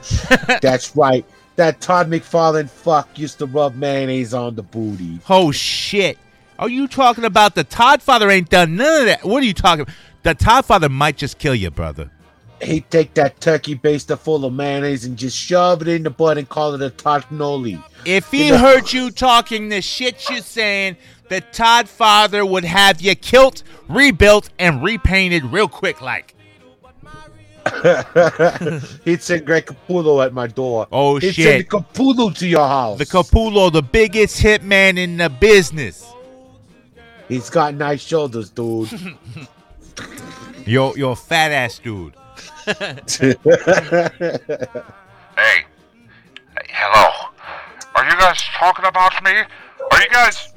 Speaker 1: [laughs]
Speaker 2: That's right. That Todd McFarlane fuck used to rub mayonnaise on the booty.
Speaker 1: Oh shit! Are you talking about the Todd Father? Ain't done none of that. What are you talking? about? The Todd Father might just kill you, brother.
Speaker 2: He'd take that turkey baster full of mayonnaise and just shove it in the butt and call it a tartnoli.
Speaker 1: If he heard you talking the shit you're saying, the Todd Father would have you kilt, rebuilt, and repainted real quick, like. [laughs]
Speaker 2: He'd send Greg Capullo at my door.
Speaker 1: Oh,
Speaker 2: He'd
Speaker 1: shit.
Speaker 2: send the Capullo to your house.
Speaker 1: The Capullo, the biggest hitman in the business.
Speaker 2: He's got nice shoulders, dude. [laughs]
Speaker 1: Yo, yo, fat ass dude. [laughs]
Speaker 5: Hey. Hey, hello. Are you guys talking about me? Are you guys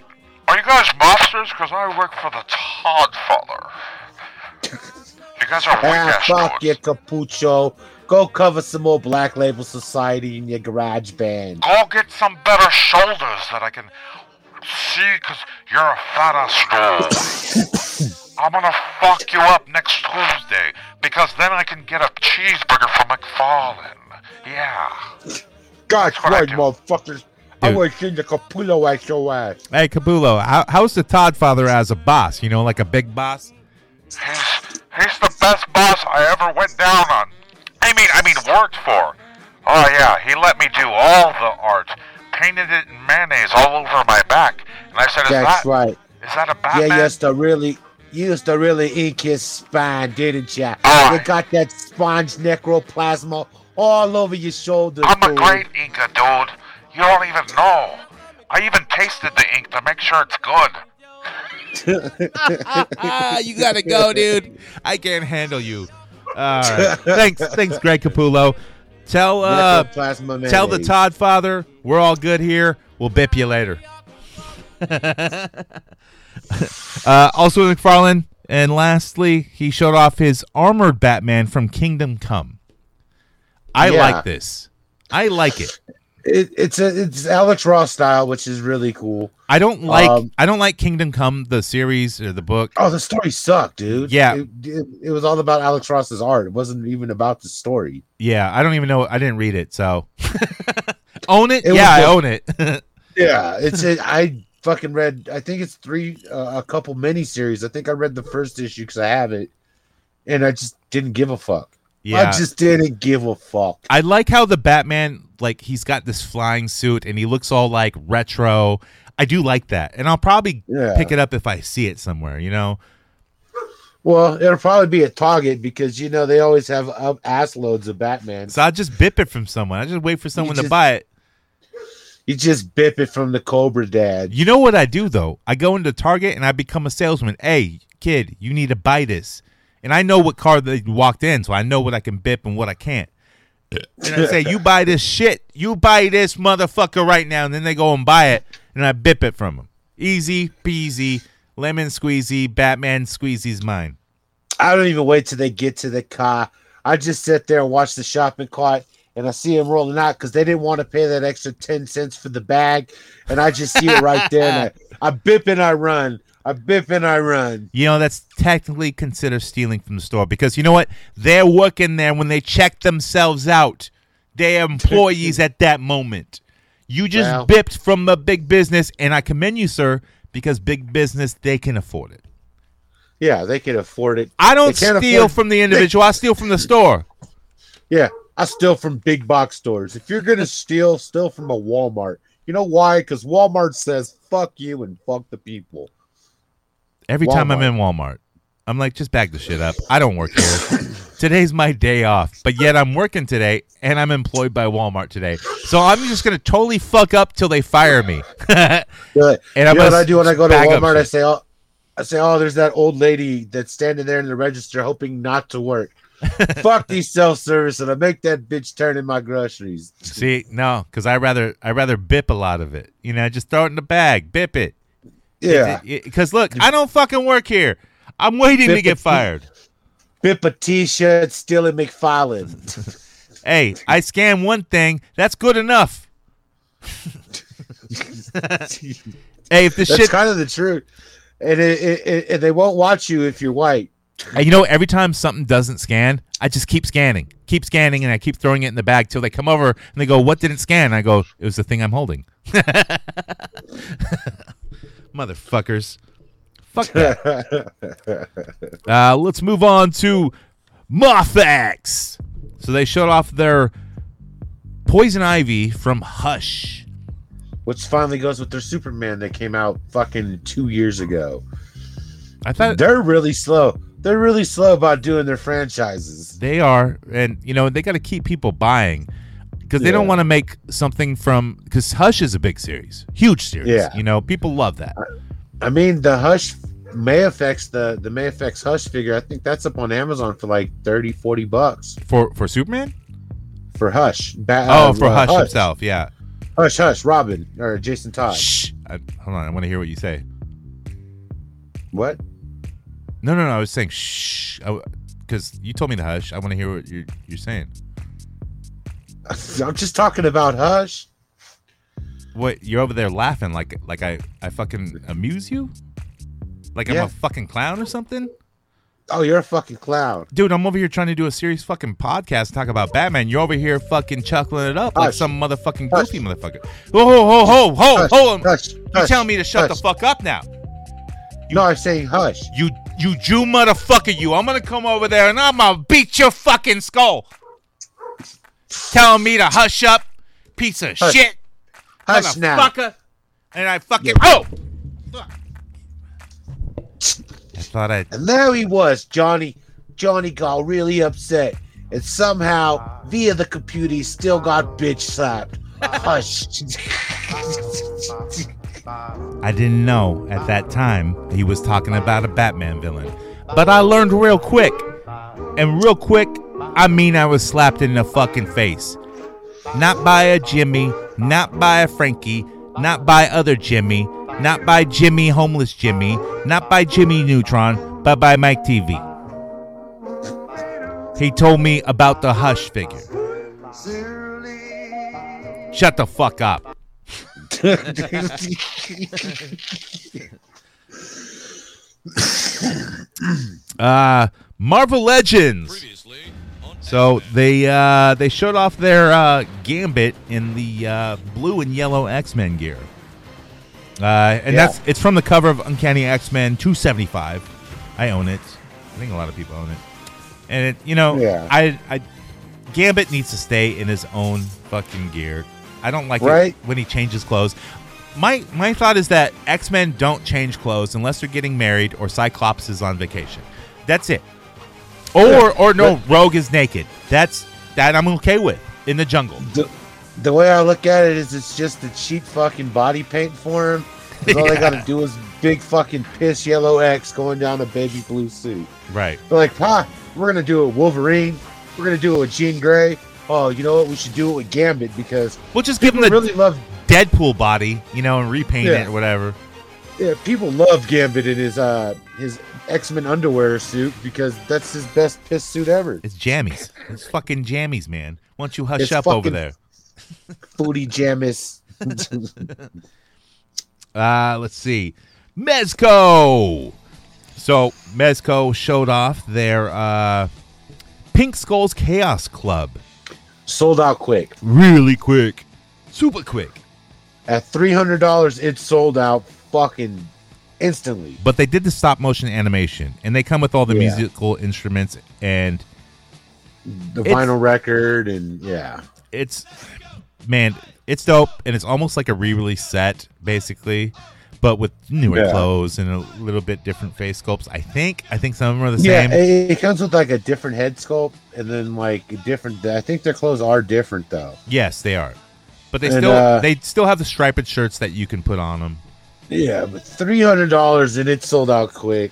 Speaker 5: are you guys monsters? Cause I work for the Todd Father. [laughs] You guys are weak
Speaker 2: ah, fuck you, Capullo. Go cover some more Black Label Society in your garage band.
Speaker 5: Go get some better shoulders that I can see cause you're a fat ass dude. [coughs] I'm gonna fuck you up next Tuesday because then I can get a cheeseburger from McFarlane. Yeah. I
Speaker 2: right,
Speaker 5: do.
Speaker 2: Motherfuckers. I
Speaker 1: Dude.
Speaker 2: would send the Capullo at your ass.
Speaker 1: Hey, Capullo, how, how's the Todd Father as a boss? You know, like a big boss?
Speaker 5: He's, he's the best boss I ever went down on. I mean, I mean, worked for. Oh yeah, he let me do all the art, painted it in mayonnaise all over my back, and I said, "Is
Speaker 2: That's
Speaker 5: that
Speaker 2: right.
Speaker 5: is that a
Speaker 2: Yeah,
Speaker 5: Batman?"
Speaker 2: you used to really, you used to really ink his spine, didn't ya?
Speaker 5: Oh.
Speaker 2: You got that sponge necroplasma all over your shoulders.
Speaker 5: I'm a great Inca, dude. You don't even know. I even tasted the ink to make sure it's good.
Speaker 1: ah, [laughs] you gotta go, dude. I can't handle you. All right. thanks, thanks, Greg Capullo. Tell uh, tell the. Todd Father we're all good here. We'll bip you later. [laughs] uh, also, McFarlane, and lastly, he showed off his armored Batman from Kingdom Come. I
Speaker 2: Yeah.
Speaker 1: like this. I like it.
Speaker 2: It, it's a it's Alex Ross style, which is really cool.
Speaker 1: I don't like
Speaker 2: Um,
Speaker 1: I don't like Kingdom Come the series or the book.
Speaker 2: Oh, the story sucked, dude.
Speaker 1: Yeah.
Speaker 2: it, it, it was all about Alex Ross's art. It wasn't even about the story.
Speaker 1: Yeah, I don't even know. I didn't read it, so [laughs] own it.
Speaker 2: It
Speaker 1: yeah, I own it. [laughs]
Speaker 2: Yeah, it's I fucking read. I think it's three, uh, a couple mini series. I think I read the first issue because I have it, and I just didn't give a fuck.
Speaker 1: Yeah,
Speaker 2: I just didn't give a fuck.
Speaker 1: I like how the Batman, like, he's got this flying suit and he looks all like retro. I do like that, and I'll probably
Speaker 2: Yeah.
Speaker 1: pick it up if I see it somewhere. You know,
Speaker 2: Well, it'll probably be a Target because you know they always have up ass loads of Batman.
Speaker 1: so I'll just bip it from someone. I just wait for someone to buy it.
Speaker 2: You just bip it from the Cobra Dad.
Speaker 1: You know what I do though? I go into Target and I become a salesman. Hey, kid, you need to buy this, and I know what car they walked in, so I know what I can bip and what I can't. and I say, "You buy this shit. You buy this motherfucker right now." And then they go and buy it, and I bip it from them. Easy peasy, lemon squeezy, Batman squeezy's mine.
Speaker 2: I don't even wait till they get to the car. I just sit there and watch the shopping cart, and I see them rolling out because they didn't want to pay that extra ten cents for the bag, and I just see it right there, and I, I bip and I run. I bip and I run.
Speaker 1: You know, that's technically considered stealing from the store because you know what? They're working there when they check themselves out. They're employees at that moment. You just
Speaker 2: Well-
Speaker 1: bipped from the big business, and I commend you, sir, because big business, they can afford it.
Speaker 2: Yeah, they can afford it.
Speaker 1: I don't steal
Speaker 2: afford-
Speaker 1: from the [laughs] individual, I steal from the store.
Speaker 2: Yeah, I steal from big box stores. If you're gonna steal, steal from a Walmart. You know why? Because Walmart says "fuck you" and "fuck the people."
Speaker 1: Every time I'm in Walmart, I'm like, just bag the shit up. I don't work here. [laughs] Today's my day off, but yet I'm working today and I'm employed by Walmart today. So I'm just gonna totally fuck up till they fire me. [laughs] And
Speaker 2: you
Speaker 1: I'm
Speaker 2: know what I do when I go to Walmart? I say, "Oh, I say, oh, there's that old lady that's standing there in the register hoping not to work." [laughs] Fuck these self service, and I make that bitch turn in my groceries.
Speaker 1: See, no, because I rather I rather bip a lot of it. You know, just throw it in the bag, bip it.
Speaker 2: Yeah,
Speaker 1: Because look, I don't fucking work here. I'm waiting to get fired.
Speaker 2: bip a t-shirt, stealing McFarland. [laughs]
Speaker 1: Hey, I scan one thing. That's good enough. [laughs] Hey, if the
Speaker 2: That's
Speaker 1: shit,
Speaker 2: kind of the truth. And it, it, it, and they won't watch you if you're white.
Speaker 1: And you know, every time something doesn't scan, I just keep scanning, keep scanning, and I keep throwing it in the bag till they come over and they go, "What didn't scan?" I go, "It was the thing I'm holding." [laughs] Motherfuckers, fuck that. [laughs] uh, let's move on to Mafex. So they showed off their Poison Ivy from Hush.
Speaker 2: Which finally goes with their Superman that came out fucking two years ago.
Speaker 1: I thought
Speaker 2: They're really slow. They're really slow about doing their franchises.
Speaker 1: They are, and you know they got to keep people buying because they don't want to make something from because Hush is a big series, huge series.
Speaker 2: Yeah.
Speaker 1: you know people love that.
Speaker 2: I mean, the Hush Mafex, the the Mafex Hush figure, I think that's up on Amazon for like 30, 40 bucks
Speaker 1: For for Superman?
Speaker 2: for Hush. Ba-
Speaker 1: oh,
Speaker 2: uh,
Speaker 1: for
Speaker 2: uh,
Speaker 1: Hush, himself, yeah.
Speaker 2: Hush, Hush, Robin or Jason Todd.
Speaker 1: Shh. I, hold on, I want to hear what you say.
Speaker 2: What?
Speaker 1: No, no, no. I was saying shh because you told me to hush. I want to hear what you're you're saying. [laughs]
Speaker 2: I'm just talking about Hush.
Speaker 1: What you're over there laughing like like I I fucking amuse you? Like I'm a fucking clown or something?
Speaker 2: Oh, you're a fucking clown.
Speaker 1: Dude, I'm over here trying to do a serious fucking podcast talk about Batman. You're over here fucking chuckling it up like some motherfucking
Speaker 2: Hush.
Speaker 1: goofy motherfucker. Ho ho ho ho ho
Speaker 2: Hush, hush,
Speaker 1: You
Speaker 2: hush,
Speaker 1: telling me to shut the fuck up now?
Speaker 2: No, I'm saying Hush.
Speaker 1: You you Jew motherfucker you. I'm gonna come over there and I'm gonna beat your fucking skull. Telling me to hush up, piece of
Speaker 2: Hush.
Speaker 1: shit,
Speaker 2: Hush now.
Speaker 1: motherfucker. And I fucking oh. Fuck. I thought I
Speaker 2: And there he was, Johnny. Johnny got really upset, and somehow, via the computer, he still got bitch slapped. Hush.
Speaker 1: I didn't know at that time he was talking about a Batman villain. But I learned real quick. And real quick, I mean I was slapped in the fucking face. Not by a Jimmy, not by a Frankie, not by other Jimmy, not by Jimmy Homeless Jimmy, not by Jimmy Neutron, but by Mike TV. He told me about the Hush figure. Shut the fuck up. [laughs] Uh Marvel Legends. So they uh, they showed off their uh, Gambit in the uh, blue and yellow X Men gear, uh, and
Speaker 2: Yeah.
Speaker 1: that's it's from the cover of Uncanny X Men 275. I own it. I think a lot of people own it, and it you know
Speaker 2: Yeah.
Speaker 1: I I Gambit needs to stay in his own fucking gear. I don't like
Speaker 2: Right.
Speaker 1: it when he changes clothes. My my thought is that X Men don't change clothes unless they're getting married or Cyclops is on vacation. That's it. Or or no, Rogue is naked. That's that I'm okay with in the jungle.
Speaker 2: the, the way I look at it is it's just a cheap fucking body paint for him. 'Cause All they got to [laughs] do is big fucking piss yellow X going down a baby blue suit.
Speaker 1: Right.
Speaker 2: They're like, huh, we're going to do a Wolverine. We're going to do it with Jean Grey. oh, you know what? We should do it with Gambit because
Speaker 1: We'll just give him the
Speaker 2: really love.
Speaker 1: Deadpool body, you know, and repaint
Speaker 2: Yeah.
Speaker 1: it or whatever.
Speaker 2: Yeah, people love Gambit in his uh his X Men underwear suit because that's his best piss suit ever.
Speaker 1: It's jammies. It's fucking jammies, man. Why don't you hush
Speaker 2: It's
Speaker 1: up over there?
Speaker 2: Booty jammis. [laughs]
Speaker 1: Uh, let's see. Mezco. So Mezco showed off their uh, Pink Skulls Chaos Club
Speaker 2: Sold out quick.
Speaker 1: really quick, super quick.
Speaker 2: At three hundred dollars, it sold out fucking instantly.
Speaker 1: But they did the stop motion animation, and they come with all the
Speaker 2: Yeah.
Speaker 1: musical instruments, and
Speaker 2: The vinyl record and yeah.
Speaker 1: it's man, it's dope, and it's almost like a re-release set, basically, but with newer
Speaker 2: Yeah.
Speaker 1: clothes and a little bit different face sculpts. I think. I think some of them are the
Speaker 2: Yeah,
Speaker 1: same.
Speaker 2: it, it comes with like a different head sculpt and then like a different. I think their clothes are different though.
Speaker 1: Yes, they are. But they
Speaker 2: And,
Speaker 1: still
Speaker 2: uh,
Speaker 1: they still have the striped shirts that you can put on them.
Speaker 2: Yeah, but three hundred dollars and it sold out quick.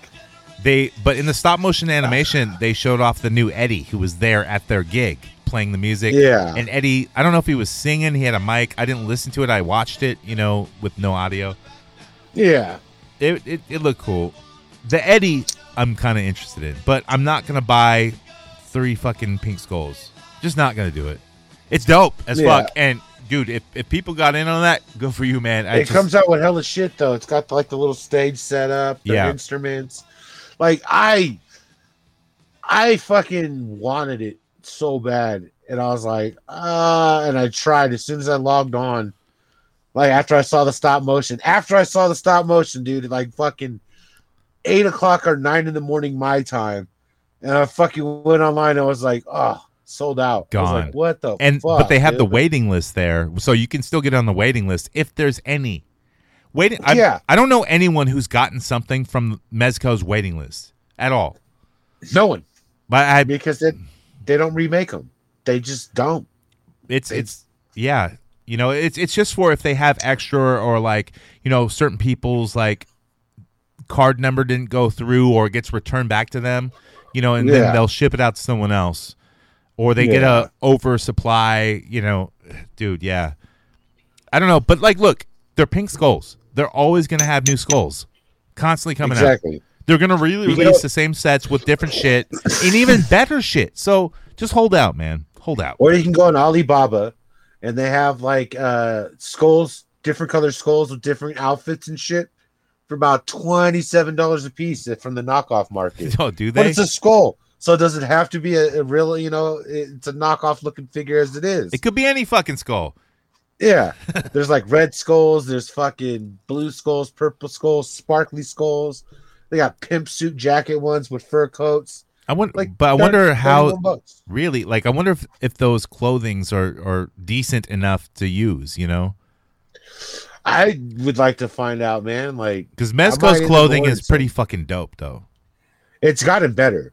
Speaker 1: They but in the stop motion animation they showed off the new Eddie who was there at their gig playing the music.
Speaker 2: Yeah.
Speaker 1: And Eddie, I don't know if he was singing, he had a mic. I didn't listen to it. I watched it, you know, with no audio.
Speaker 2: Yeah,
Speaker 1: It it, it looked cool. The Eddie I'm kind of interested in, but I'm not going to buy three fucking pink skulls. Just not going to do it. It's dope as
Speaker 2: Yeah.
Speaker 1: fuck and dude, if, if people got in on that, good for you, man. I
Speaker 2: it
Speaker 1: just-
Speaker 2: comes out with hella shit though. It's got like the little stage setup, the
Speaker 1: Yeah.
Speaker 2: instruments. Like I, I fucking wanted it so bad, and I was like, ah, and I tried as soon as I logged on. Like after I saw the stop motion, after I saw the stop motion, dude, like fucking eight o'clock or nine in the morning my time, and I fucking went online. and I was like, oh, sold out. I was
Speaker 1: Gone.
Speaker 2: like, what the
Speaker 1: and
Speaker 2: fuck,
Speaker 1: but they have the waiting list there, so you can still get on the waiting list if there's any waiting. I,
Speaker 2: Yeah.
Speaker 1: I don't know anyone who's gotten something from Mezco's waiting list at all.
Speaker 2: No one
Speaker 1: But I,
Speaker 2: because they they don't remake them. They just don't.
Speaker 1: it's it's yeah, you know, it's it's just for if they have extra or like you know certain people's like card number didn't go through or gets returned back to them, you know, and
Speaker 2: Yeah.
Speaker 1: then they'll ship it out to someone else, or they get a oversupply, you know, [sighs] dude, yeah. I don't know, but like, look, they're pink skulls. They're always gonna have new skulls, constantly coming out.
Speaker 2: exactly.
Speaker 1: They're gonna really
Speaker 2: You
Speaker 1: release
Speaker 2: know-
Speaker 1: the same sets with different shit and even [coughs] better shit. So just hold out, man. Hold out.
Speaker 2: Or you can go on Alibaba, and they have like uh skulls, different color skulls with different outfits and shit, for about twenty seven dollars a piece from the knockoff market. [laughs]
Speaker 1: Oh, do
Speaker 2: But
Speaker 1: they?
Speaker 2: it's a skull, so does it have to be a, a real? You know, it's a knockoff looking figure as it is.
Speaker 1: It could be any fucking skull.
Speaker 2: Yeah, [laughs] there's like red skulls, there's fucking blue skulls, purple skulls, sparkly skulls. They got pimp suit jacket ones with fur coats.
Speaker 1: I wonder,
Speaker 2: Like,
Speaker 1: but I wonder how really like. I wonder if, if those clothings are are decent enough to use. You know,
Speaker 2: I would like to find out, man. Like,
Speaker 1: because Mezco's clothing is pretty fucking dope, though.
Speaker 2: it's gotten better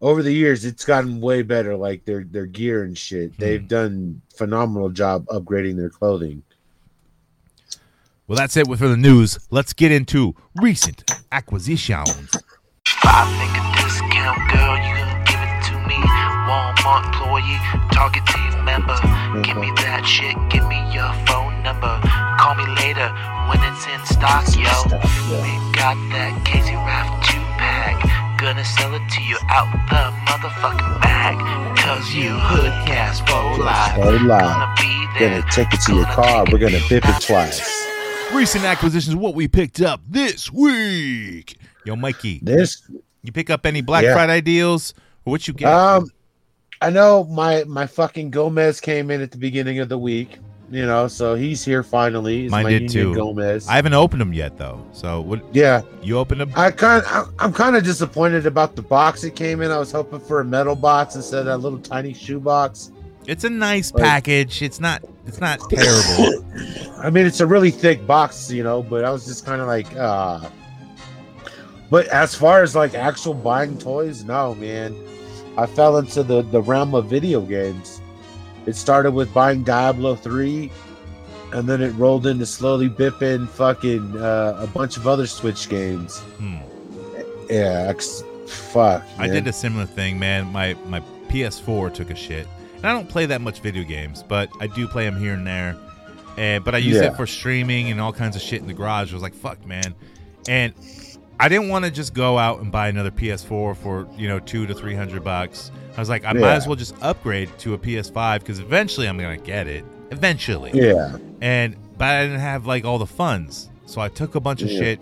Speaker 2: over the years. It's gotten way better. Like their their gear and shit.
Speaker 1: Hmm.
Speaker 2: They've done phenomenal job upgrading their clothing.
Speaker 1: Well, that's it for the news. Let's get into recent acquisitions.
Speaker 7: Five nigga discount, girl, you can give it to me. Walmart employee, Target team member. Give me that shit, give me your phone number. Call me later when it's in stock, yo. We got that Casey Raft 2 pack. Gonna sell it to you out the motherfucking bag. Cause you hood gas for life.
Speaker 2: For life.
Speaker 7: Gonna be there.
Speaker 2: Gonna take it to your car. We're gonna
Speaker 7: it
Speaker 2: bip it twice.
Speaker 1: Recent acquisitions. What we picked up this week. Yo, Mikey,
Speaker 2: This
Speaker 1: you pick up any Black
Speaker 2: Yeah.
Speaker 1: Friday deals? Or what you get?
Speaker 2: Um, I know my my fucking Gomez came in at the beginning of the week. You know, so he's here finally. It's
Speaker 1: Mine did too.
Speaker 2: Gomez.
Speaker 1: I haven't opened them yet, though. So what?
Speaker 2: yeah,
Speaker 1: You opened them?
Speaker 2: I kind I'm kind of disappointed about the box it came in. I was hoping for a metal box instead of that little tiny shoe box.
Speaker 1: It's a nice
Speaker 2: Like-
Speaker 1: package. It's not. It's not terrible. [coughs]
Speaker 2: I mean, it's a really thick box, you know, but I was just kind of like, uh But as far as like actual buying toys, no, man. I fell into the the realm of video games. It started with buying Diablo 3 and then it rolled into slowly bipping fucking uh, a bunch of other Switch games.
Speaker 1: Hmm.
Speaker 2: Yeah, ex- fuck.
Speaker 1: I did a similar thing, man. My my PS4 took a shit, And I don't play that much video games, but I do play them here and there. And but I use
Speaker 2: Yeah.
Speaker 1: it for streaming and all kinds of shit in the garage. I was like, fuck, man. And I didn't want to just go out and buy another PS4 for you know two to three hundred bucks. I was like, I might as well just upgrade to a PS5 because eventually I'm gonna get it. Eventually
Speaker 2: Yeah.
Speaker 1: and but I didn't have like all the funds, so I took a bunch of
Speaker 2: Yeah.
Speaker 1: shit.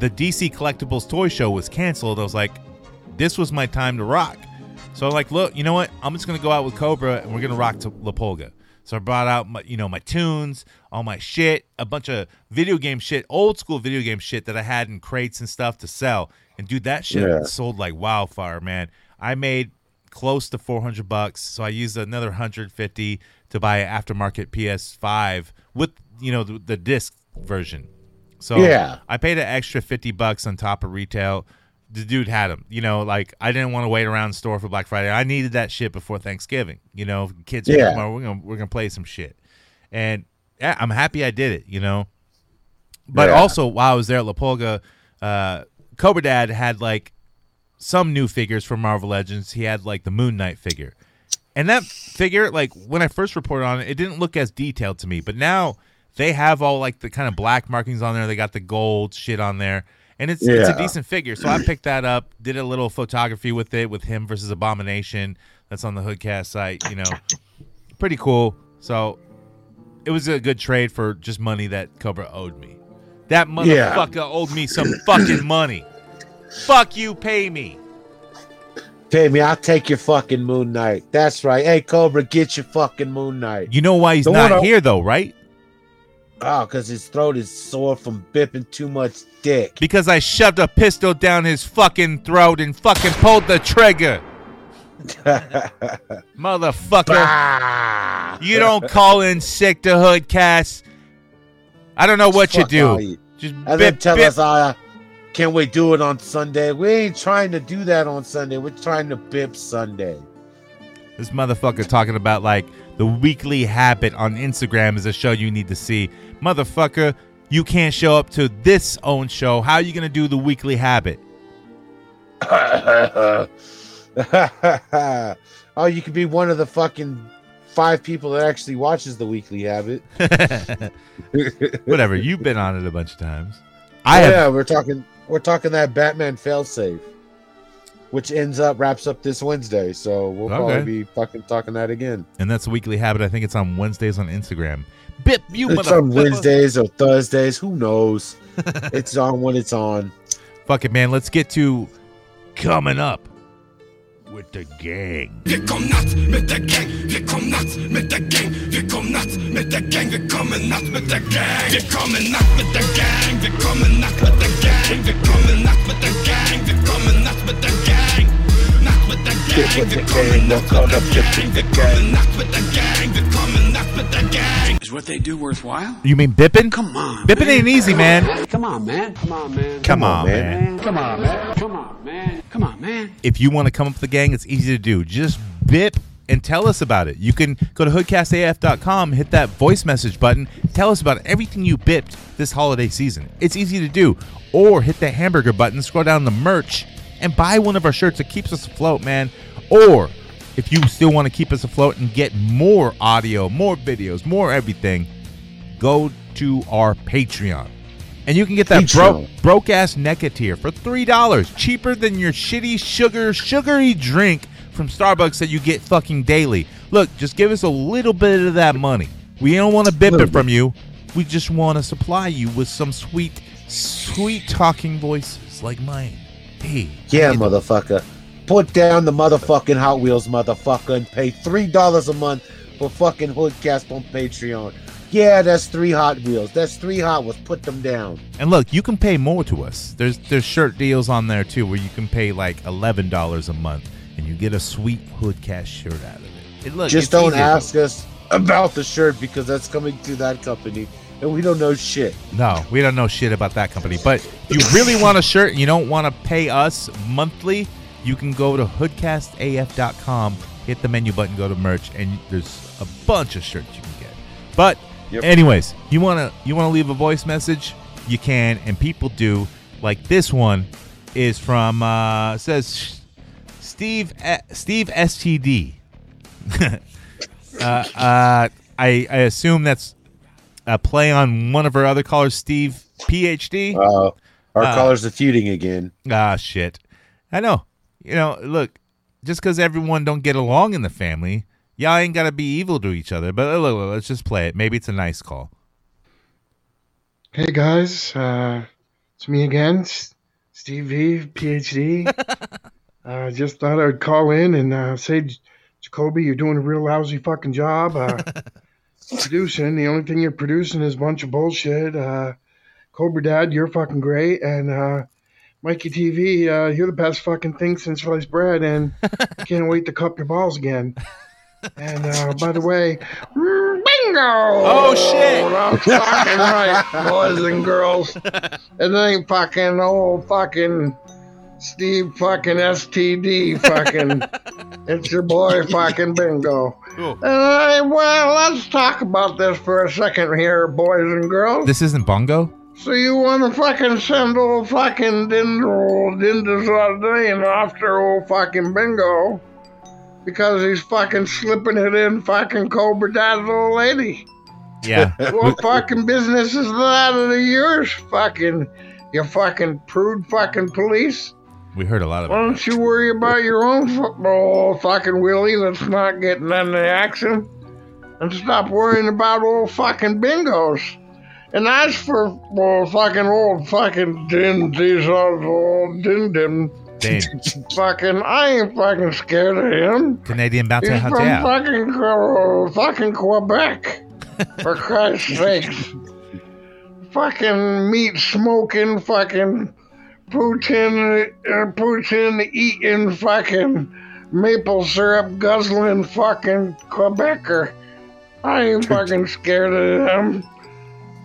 Speaker 1: The DC Collectibles toy show was canceled. I was like, this was my time to rock. So I'm like, look, you know what? I'm just gonna go out with Cobra and we're gonna rock to La Pulga. So I brought out my, you know, my tunes, all my shit, a bunch of video game shit, old school video game shit that I had in crates and stuff to sell. And dude, that shit
Speaker 2: Yeah.
Speaker 1: sold like wildfire, man. I made close to 400 bucks, so I used another 150 to buy an aftermarket PS5 with, you know, the, the disc version. So
Speaker 2: Yeah.
Speaker 1: I paid an extra 50 bucks on top of retail. The dude had them. You know, like I didn't want to wait around the store for Black Friday. I needed that shit before Thanksgiving. You know, kids
Speaker 2: Yeah.
Speaker 1: over, we're gonna we're gonna play some shit. And yeah, I'm happy I did it, you know. But
Speaker 2: Yeah.
Speaker 1: also while I was there at La Pulga, uh Cobra Dad had like some new figures from Marvel Legends. He had like the Moon Knight figure. And that figure, like when I first reported on it, it didn't look as detailed to me. But now they have all like the kind of black markings on there. They got the gold shit on there. And it's it's a decent figure. So I picked that up, did a little photography with it with him versus Abomination. That's on the Hoodcast site, you know. Pretty cool. So it was a good trade for just money that Cobra owed me. That
Speaker 2: Yeah.
Speaker 1: motherfucker owed me some fucking money. Fuck you, pay me.
Speaker 2: Pay me, I'll take your fucking Moon Knight. That's right. Hey, Cobra, get your fucking Moon Knight.
Speaker 1: You know why he's
Speaker 2: The
Speaker 1: not
Speaker 2: one I-
Speaker 1: here though, right?
Speaker 2: Oh, because his throat is sore from bipping too much dick.
Speaker 1: Because I shoved a pistol down his fucking throat and fucking pulled the trigger. [laughs] Motherfucker.
Speaker 2: Bah!
Speaker 1: You don't call in sick to Hoodcast. I don't know what you
Speaker 2: Fuck all
Speaker 1: do.
Speaker 2: you.
Speaker 1: Just
Speaker 2: And then
Speaker 1: bip,
Speaker 2: tell
Speaker 1: bip.
Speaker 2: us, uh, can we do it on Sunday? We ain't trying to do that on Sunday. We're trying to bip Sunday.
Speaker 1: This motherfucker talking about like the weekly habit on Instagram is a show you need to see. Motherfucker, you can't show up to this own show. How are you gonna do the weekly habit? [laughs]
Speaker 2: oh, you could be one of the fucking five people that actually watches the Weekly Habit. [laughs]
Speaker 1: Whatever. You've been on it a bunch of times. I have
Speaker 2: yeah, we're talking. We're talking that Batman failsafe, which ends up wraps up this Wednesday. So we'll
Speaker 1: Okay.
Speaker 2: probably be fucking talking that again.
Speaker 1: and that's a weekly habit. I think it's on Wednesdays on Instagram. Bip, you
Speaker 2: It's on. Wednesdays or Thursdays. Who knows? [laughs] it's on when it's on.
Speaker 1: Fuck it, man. Let's get to coming up with the gang.
Speaker 6: Wir kommen nachts mit der Gang, wir kommen nachts mit der Gang, wir kommen nachts mit der Gang, wir kommen nachts mit der Gang, wir kommen nachts mit der Gang, wir kommen nachts mit der Gang, wir mit der Gang, wir kommen nachts mit der Gang, nachts mit der Gang, wir kommen nachts mit der Gang, wir kommen nachts mit der Gang, wir kommen nachts mit der Gang.
Speaker 8: Is what they do worthwhile?
Speaker 1: You mean bipping?
Speaker 8: Come on.
Speaker 1: Bipping ain't easy, man.
Speaker 8: Come on, man. Come on, man.
Speaker 1: Come on,
Speaker 2: man.
Speaker 1: man.
Speaker 8: Come on, man. Come on, man. Come on, man.
Speaker 1: If you want to come up with the gang, it's easy to do. Just bip and tell us about it. You can go to hoodcastaf.com, hit that voice message button, tell us about everything you bipped this holiday season. It's easy to do. Or hit that hamburger button, scroll down the merch, and buy one of our shirts. that keeps us afloat, man. Or if you still want to keep us afloat and get more audio, more videos, more everything, go to our Patreon. And you can get that broke
Speaker 2: Patreon.
Speaker 1: broke ass NECA tier for three dollars, cheaper than your shitty sugar sugary drink from Starbucks that you get fucking daily. Look, just give us a little bit of that money. We don't want to bip it from you. We just want to supply you with some sweet, sweet talking voices like mine. Hey,
Speaker 2: Yeah, motherfucker. Put down the motherfucking Hot Wheels, motherfucker, and pay three dollars a month for fucking Hoodcast on Patreon. Yeah, that's three Hot Wheels. That's three Hot Wheels. Put them down.
Speaker 1: And look, you can pay more to us. There's there's shirt deals on there too, where you can pay like eleven dollars a month, and you get a sweet Hoodcast shirt out of it. it look,
Speaker 2: Just don't
Speaker 1: easy.
Speaker 2: ask us about the shirt because that's coming to that company, and we don't know shit.
Speaker 1: No, we don't know shit about that company. But if you really want a shirt and you don't want to pay us monthly, you can go to hoodcastaf.com, hit the menu button, go to merch, and there's a bunch of shirts you can get. But
Speaker 2: Yep.
Speaker 1: anyways, you wanna you wanna leave a voice message, you can, and people do. Like this one is from uh says Steve eh, Steve STD. [laughs] uh, uh, I I assume that's a play on one of our other callers, Steve PhD.
Speaker 2: Uh, our
Speaker 1: Uh,
Speaker 2: callers are feuding again.
Speaker 1: Ah, shit. I know. You know, look, just because everyone don't get along in the family, y'all ain't gotta be evil to each other. But uh, look, look, let's just play it. Maybe it's a nice call.
Speaker 9: Hey guys, uh, it's me again, Steve V, PhD. [laughs] uh, just thought I'd call in and uh, say, J- Jacoby, you're doing a real lousy fucking job. Uh, [laughs] producing, the only thing you're producing is a bunch of bullshit. Uh, Cobra Dad, you're fucking great, and uh, Mikey TV, uh, you're the best fucking thing since sliced bread, and I can't wait to cup your balls again. And uh, by the way, bingo!
Speaker 1: Oh, shit.
Speaker 9: That's fucking right, boys and girls. [laughs] It ain't fucking old fucking Steve fucking STD fucking. [laughs] it's your boy fucking bingo.
Speaker 1: Cool.
Speaker 9: And I, well, let's talk about this for a second here, boys and girls.
Speaker 1: This isn't bongo.
Speaker 9: So you want to fucking send old fucking Dindle Dindazardine after old fucking Bingo because he's fucking slipping it in fucking Cobra Dad's old lady.
Speaker 1: Yeah. [laughs]
Speaker 9: What fucking business is that of yours? Fucking, you fucking prude fucking police.
Speaker 1: We heard a lot of
Speaker 9: Why don't you worry about your own football fucking Willie that's not getting into action? And stop worrying about old fucking bingos. And as for old fucking old fucking din these old din din [laughs] fucking I ain't fucking scared of him.
Speaker 1: Canadian bounty
Speaker 9: He's from fucking uh, fucking Quebec. For [laughs] Christ's sakes. Fucking meat smoking, fucking poutine, uh, poutine eating, fucking maple syrup guzzling, fucking Quebecer. I ain't [laughs] fucking scared of him.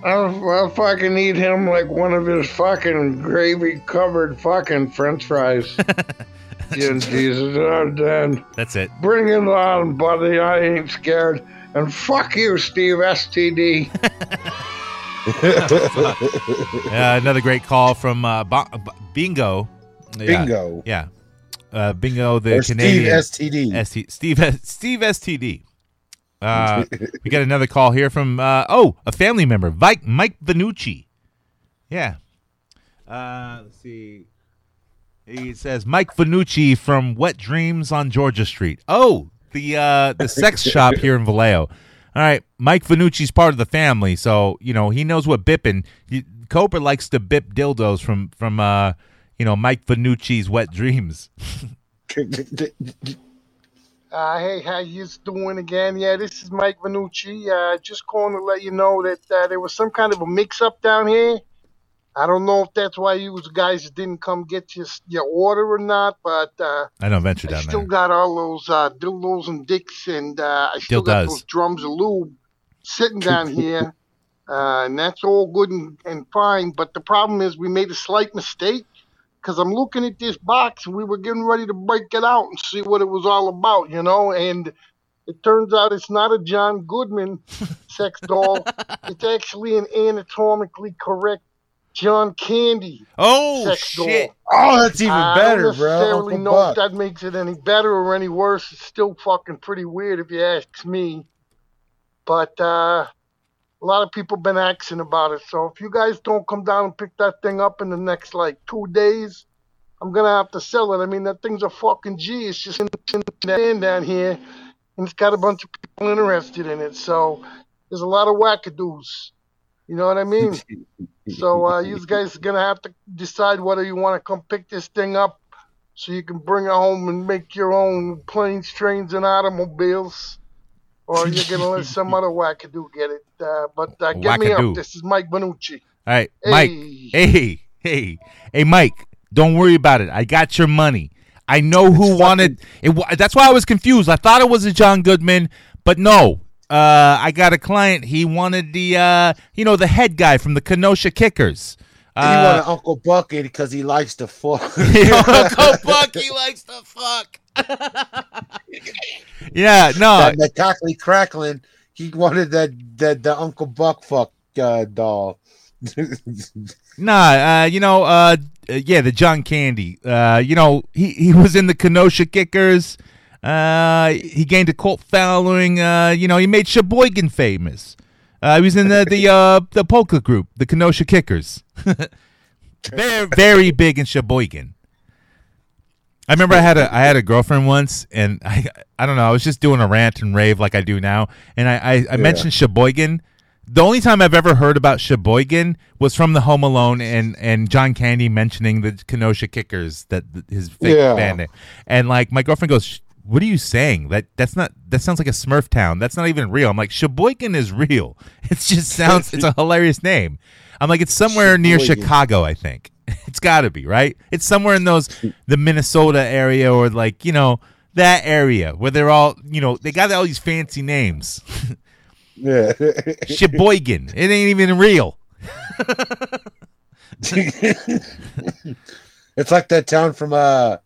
Speaker 9: I'll, I'll fucking eat him like one of his fucking gravy covered fucking french fries. [laughs] Jesus, I'm dead.
Speaker 1: That's it.
Speaker 9: Bring it on, buddy. I ain't scared. And fuck you, Steve STD. [laughs] [laughs]
Speaker 1: Uh, another great call from uh, B- Bingo.
Speaker 2: Bingo.
Speaker 1: Yeah. Uh, Bingo, the
Speaker 2: Or Steve STD.
Speaker 1: ST, Steve Steve STD. Uh, we got another call here from uh, oh a family member, Mike Mike Vanucci. Yeah. Uh, let's see. He says Mike Vanucci from Wet Dreams on Georgia Street. Oh, the uh, the sex [laughs] shop here in Vallejo. All right, Mike Vanucci's part of the family, so you know he knows what bipping. You- Cobra likes to bip dildos from from uh, you know Mike Vanucci's Wet Dreams. [laughs]
Speaker 9: Uh, hey, how you doing again? Yeah, this is Mike Vanucci. Uh, just calling to let you know that uh, there was some kind of a mix-up down here. I don't know if that's why you guys didn't come get your, your order or not, but uh,
Speaker 1: I know Venture
Speaker 9: I
Speaker 1: down
Speaker 9: still
Speaker 1: there.
Speaker 9: got all those uh, dildos and dicks, and uh, I still got those drums of lube sitting [laughs] down here, uh, and that's all good and, and fine. But the problem is, we made a slight mistake because I'm looking at this box, and we were getting ready to break it out and see what it was all about, you know. And it turns out it's not a John Goodman sex doll; [laughs] it's actually an anatomically correct John Candy
Speaker 1: Oh
Speaker 9: sex
Speaker 1: shit!
Speaker 9: doll.
Speaker 2: Oh, that's even
Speaker 9: I
Speaker 2: better,
Speaker 9: don't necessarily
Speaker 2: Uncle
Speaker 9: know
Speaker 2: Buck.
Speaker 9: if that makes it any better or any worse. It's still fucking pretty weird if you ask me. But uh, a lot of people been asking about it. So if you guys don't come down and pick that thing up in the next like two days, I'm gonna have to sell it. I mean that thing's a fucking G. It's just in in the end down here, and it's got a bunch of people interested in it. So there's a lot of wackadoos. You know what I mean? So uh, [laughs] you guys are gonna have to decide whether you want to come pick this thing up, so you can bring it home and make your own planes, trains, and automobiles, or you're gonna let [laughs] some other wackadoo get it. Uh, but uh, get me up. This is Mike Vanucci.
Speaker 1: All right, Mike.
Speaker 9: Hey.
Speaker 1: Hey, hey, hey, Mike. Don't worry about it. I got your money. I know who wanted it. That's why I was confused. I thought it was a John Goodman, but no. Uh, I got a client. He wanted the, uh, you know, the head guy from the Kenosha Kickers.
Speaker 2: And he wanted
Speaker 1: Uh,
Speaker 2: Uncle Bucky because he likes to fuck. [laughs]
Speaker 1: Uncle [laughs] Buck, he likes to fuck. [laughs] yeah, no,
Speaker 2: that Macaulay Cracklin, he wanted that that the Uncle Buck fuck uh, doll.
Speaker 1: Nah, uh, you know, uh, uh, yeah, the John Candy. Uh, you know, he, he was in the Kenosha Kickers. Uh, he gained a cult following. Uh, you know, he made Sheboygan famous. Uh, he was in the the uh, the polka group, the Kenosha Kickers. [laughs] very very big in Sheboygan. I remember I had a I had a girlfriend once, and [laughs] I I don't know. I was just doing a rant and rave like I do now, and I I, I mentioned Sheboygan. The only time I've ever heard about Sheboygan was from the Home Alone and and John Candy mentioning the Kenosha Kickers that his fake
Speaker 2: Yeah.
Speaker 1: band name, and like my girlfriend goes. "Sh- What are you saying? That that's not that sounds like a Smurf town. That's not even real. I'm like Sheboygan is real. [laughs] It just sounds it's a [laughs] hilarious name. I'm like it's somewhere near Chicago, I think. [laughs] It's got to be right. It's somewhere in those the Minnesota area or like you know that area where they're all you know they got all these fancy names.
Speaker 2: Yeah.
Speaker 1: Sheboygan. It ain't even real.
Speaker 2: it's like that town from uh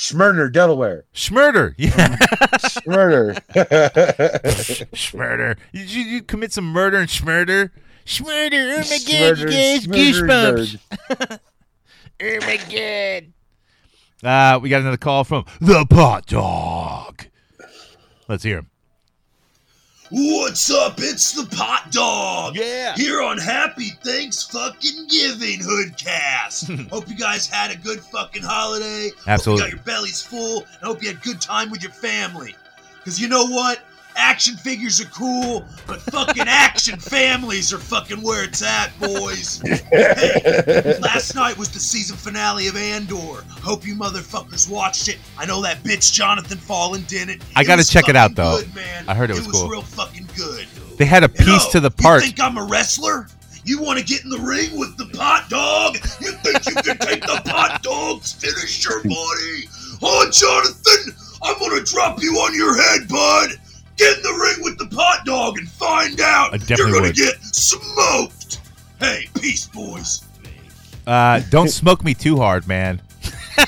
Speaker 2: Smyrna, Delaware.
Speaker 1: Schmurder. [laughs] Yeah.
Speaker 2: Smyrna. [laughs]
Speaker 1: Schmurder. Did you, you commit some murder and schmurder? Schmurder. Oh my god, you guys. Goosebumps. [laughs] Oh my god. Uh, we got another call from the pot dog. Let's hear him.
Speaker 10: What's up? It's the Pot Dog.
Speaker 1: Yeah.
Speaker 10: Here on Happy Thanks Fucking Giving Hoodcast. [laughs] hope you guys had a good fucking holiday.
Speaker 1: Absolutely.
Speaker 10: Hope you got your bellies full. And hope you had a good time with your family. Because you know what? Action figures are cool, but fucking action [laughs] families are fucking where it's at, boys. [laughs] hey, last night was the season finale of Andor. Hope you motherfuckers watched it. I know that bitch Jonathan Fallen didn't.
Speaker 1: I gotta check it out, though.
Speaker 10: good.
Speaker 1: I heard it was,
Speaker 10: it
Speaker 1: was cool.
Speaker 10: real fucking good.
Speaker 1: They had a piece to the part.
Speaker 10: You think I'm a wrestler? You want to get in the ring with the pot dog? You think you can take the pot dog's finisher, buddy? Oh, Jonathan, I'm gonna drop you on your head, bud. Get in the ring with the pot dog and find out.
Speaker 1: I definitely
Speaker 10: You're gonna get smoked. Hey, peace, boys.
Speaker 1: Uh, don't smoke me too hard, man. [laughs]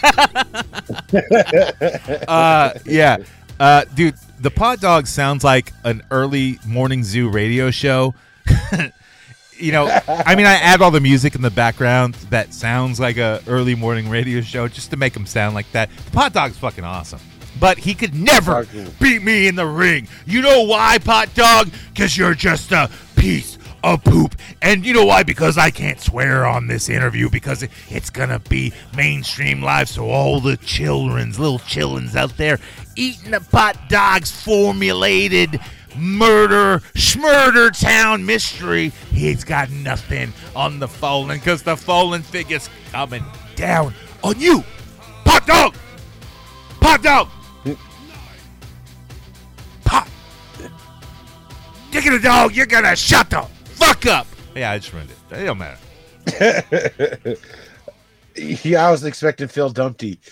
Speaker 1: uh, yeah, uh, dude, the pot dog sounds like an early morning zoo radio show. [laughs] you know, I mean, I add all the music in the background that sounds like a early morning radio show just to make them sound like that. The pot dog's fucking awesome. But he could never beat me in the ring. You know why, pot dog? Because you're just a piece of poop. And you know why? Because I can't swear on this interview because it's gonna be mainstream live. So all the children's little chillins out there eating the pot dog's formulated murder schmurder town mystery. He's got nothing on the fallen because the fallen figure's coming down on you, pot dog, pot dog. You're gonna dog. You're gonna shut the fuck up. Yeah, I just ruined it. It don't matter. [laughs]
Speaker 2: yeah, I was expecting Phil Dumpty. [laughs]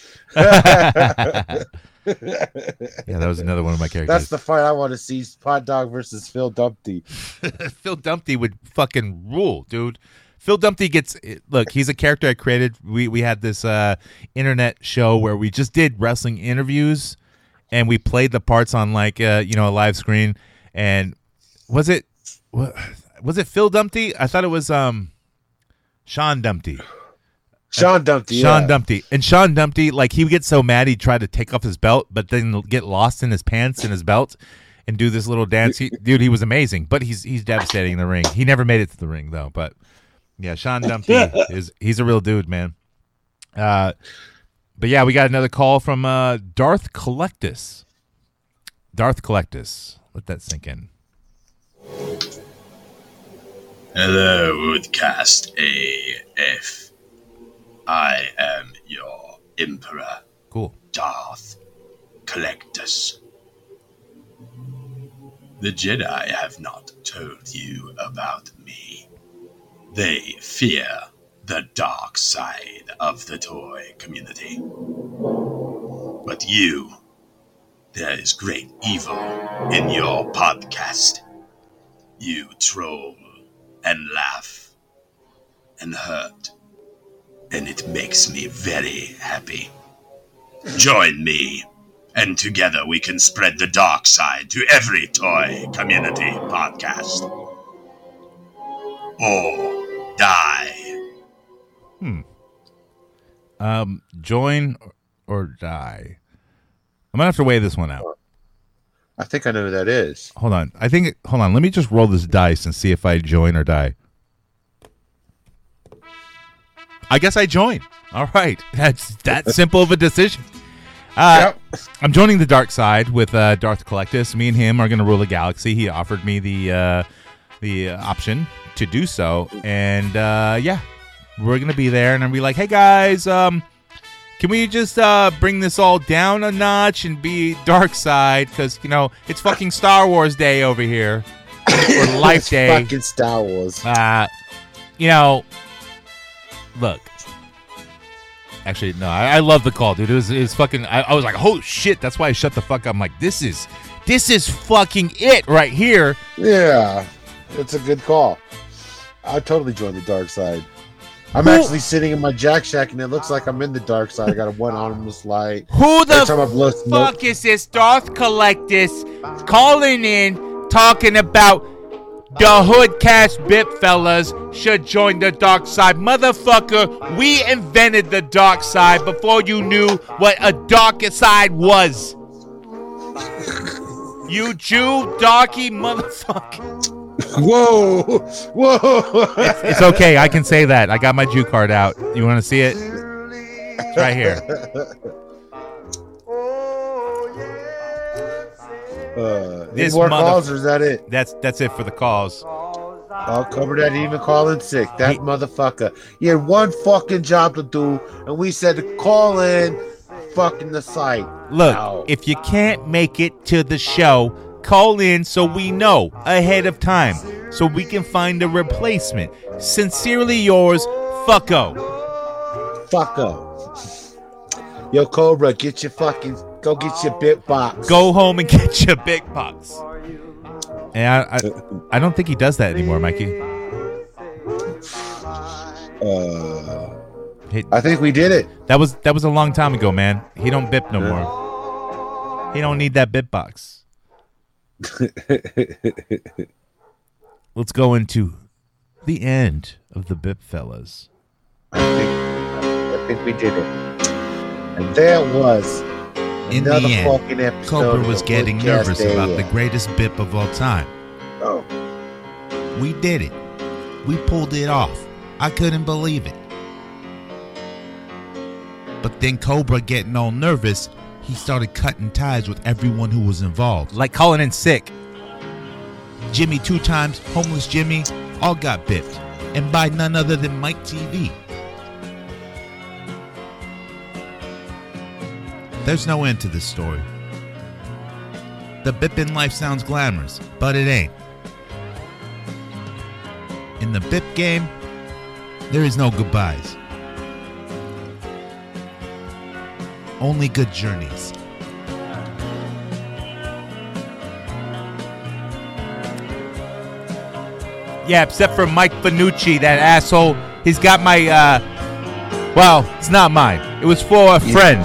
Speaker 1: Yeah, that was another one of my characters.
Speaker 2: That's the fight I want to see: Pot Dog versus Phil Dumpty. [laughs]
Speaker 1: Phil Dumpty would fucking rule, dude. Phil Dumpty gets look. He's a character I created. We we had this uh, internet show where we just did wrestling interviews, and we played the parts on like uh, you know a live screen. And was it was it Phil Dumpty? I thought it was um Sean Dumpty.
Speaker 2: Sean Dumpty.
Speaker 1: Sean
Speaker 2: yeah.
Speaker 1: Dumpty. And Sean Dumpty, like he would get so mad he'd try to take off his belt, but then get lost in his pants and his belt and do this little dance. He, dude, he was amazing, but he's he's devastating in the ring. He never made it to the ring though. But yeah, Sean Dumpty [laughs] is he's a real dude, man. Uh, but yeah, we got another call from uh, Darth Collectus. Darth Collectus. Let that sink in.
Speaker 10: Hello, Hoodcast AF. I am your Emperor,
Speaker 1: Cool.
Speaker 10: Darth Collectus. The Jedi have not told you about me. They fear the dark side of the toy community. But you, there is great evil in your podcast. You troll and laugh and hurt, and it makes me very happy. Join me, and together we can spread the dark side to every toy community podcast. Or die.
Speaker 1: Hmm. Um, join or, die. I'm gonna have to weigh this one out.
Speaker 2: I think I know who that is.
Speaker 1: Hold on. I think. Hold on. Let me just roll this dice and see if I join or die. I guess I join. All right. [laughs] That's that [laughs] simple of a decision. Uh, I'm joining the dark side with uh, Darth Collectus. Me and him are going to rule the galaxy. He offered me the uh, the uh, option to do so, and uh, yeah, we're going to be there. And I'm be like, hey guys, um, can we just uh, bring this all down a notch and be dark side? Because you know it's fucking Star Wars Day over here, or Life
Speaker 2: It's
Speaker 1: Day.
Speaker 2: Fucking Star Wars.
Speaker 1: Uh, you know, look. Actually, no, I, I love the call, dude. It was, it was fucking. I, I was like, oh shit. That's why I shut the fuck up. I'm like, this is, this is fucking it right here.
Speaker 2: Yeah, it's a good call. I totally joined the dark side. I'm
Speaker 1: Who-
Speaker 2: actually sitting in my Jack Shack, and it looks like I'm in the dark side. I got a one armless light.
Speaker 1: Who the
Speaker 2: Every time I blow smoke-
Speaker 1: fuck is this Darth Collectus calling in talking about the hood Hoodcast Bip fellas should join the dark side? Motherfucker, we invented the dark side before you knew what a dark side was. You Jew, darky motherfucker. [laughs]
Speaker 2: Whoa, whoa!
Speaker 1: It's okay, I can say that. I got my Jew card out. You want to see it? It's right here. [laughs]
Speaker 2: Uh, any
Speaker 1: This
Speaker 2: more
Speaker 1: mother-
Speaker 2: calls, or is that it?
Speaker 1: That's that's it for the calls.
Speaker 2: I'll cover that even calling sick. That motherfucker. He had one fucking job to do, and we said to call in fucking the site.
Speaker 1: Look,
Speaker 2: Ow.
Speaker 1: if you can't make it to the show, call in so we know ahead of time so we can find a replacement. Sincerely yours, Fucko.
Speaker 2: Fucko. Yo, Cobra, get your fucking go get your bit box.
Speaker 1: Go home and [laughs] get your bit box. And I, I, I don't think he does that anymore, Mikey.
Speaker 2: Uh,
Speaker 1: He-
Speaker 2: I think we did it.
Speaker 1: that was that was a long time ago, man. He don't bip no more. He don't need that bit box. Let's go into the end of the bip fellas.
Speaker 2: I think, I think we did it. And there was
Speaker 4: In
Speaker 2: another
Speaker 4: the end,
Speaker 2: fucking episode.
Speaker 4: Cobra was getting nervous about the greatest bip of all time.
Speaker 2: Oh,
Speaker 4: We did it. We pulled it off. I couldn't believe it. But then Cobra getting all nervous, he started cutting ties with everyone who was involved.
Speaker 1: Like calling in sick.
Speaker 4: Jimmy two times, homeless Jimmy, all got bipped. And by none other than Mike TV. There's no end to this story. The bippin' life sounds glamorous, but it ain't. In the bip game, there is no goodbyes. Only good journeys.
Speaker 1: Yeah, except for Mike Vanucci, that asshole. He's got my, uh, well, it's not mine. It was for a friend,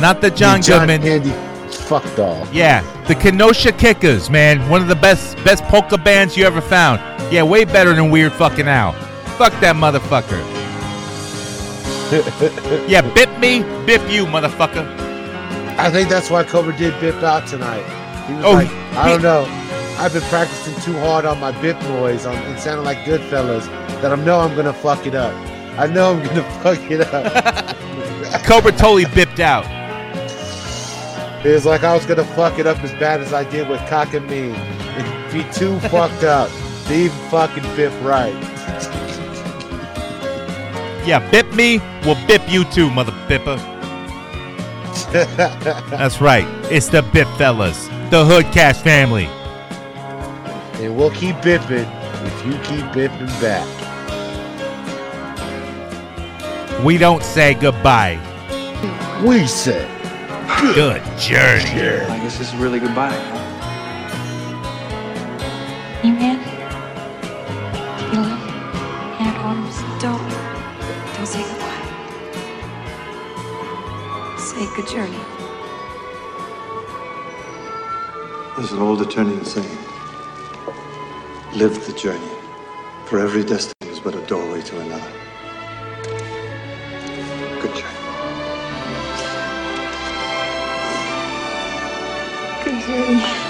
Speaker 1: not the John,
Speaker 2: you John
Speaker 1: Goodman.
Speaker 2: Candy fuck doll.
Speaker 1: Yeah, the Kenosha Kickers, man. One of the best best polka bands you ever found. Yeah, way better than Weird Fucking Al. Fuck that motherfucker. Yeah, bip me, bip you, motherfucker.
Speaker 2: I think that's why Cobra did bip out tonight. He was
Speaker 1: Oh,
Speaker 2: like, I
Speaker 1: he-
Speaker 2: don't know. I've been practicing too hard on my bip noise on it sounded like Goodfellas that I know I'm gonna fuck it up. I know I'm gonna [laughs] fuck it up. [laughs]
Speaker 1: Cobra totally bipped out.
Speaker 2: it was like I was gonna fuck it up as bad as I did with cock and Me. It'd be too [laughs] fucked up to even fucking bip right.
Speaker 1: Yeah, bip me, we'll bip you too, mother bipper. [laughs] That's right. It's the Bip Fellas, the Hoodcast family.
Speaker 2: and we'll keep bipping if you keep bipping back.
Speaker 1: We don't say goodbye.
Speaker 2: We say
Speaker 1: Good journey.
Speaker 8: I guess this is really goodbye.
Speaker 11: You man? Good journey.
Speaker 12: There's an old Eternian saying Live the journey, for every destiny is but a doorway to another. Good journey.
Speaker 11: misery.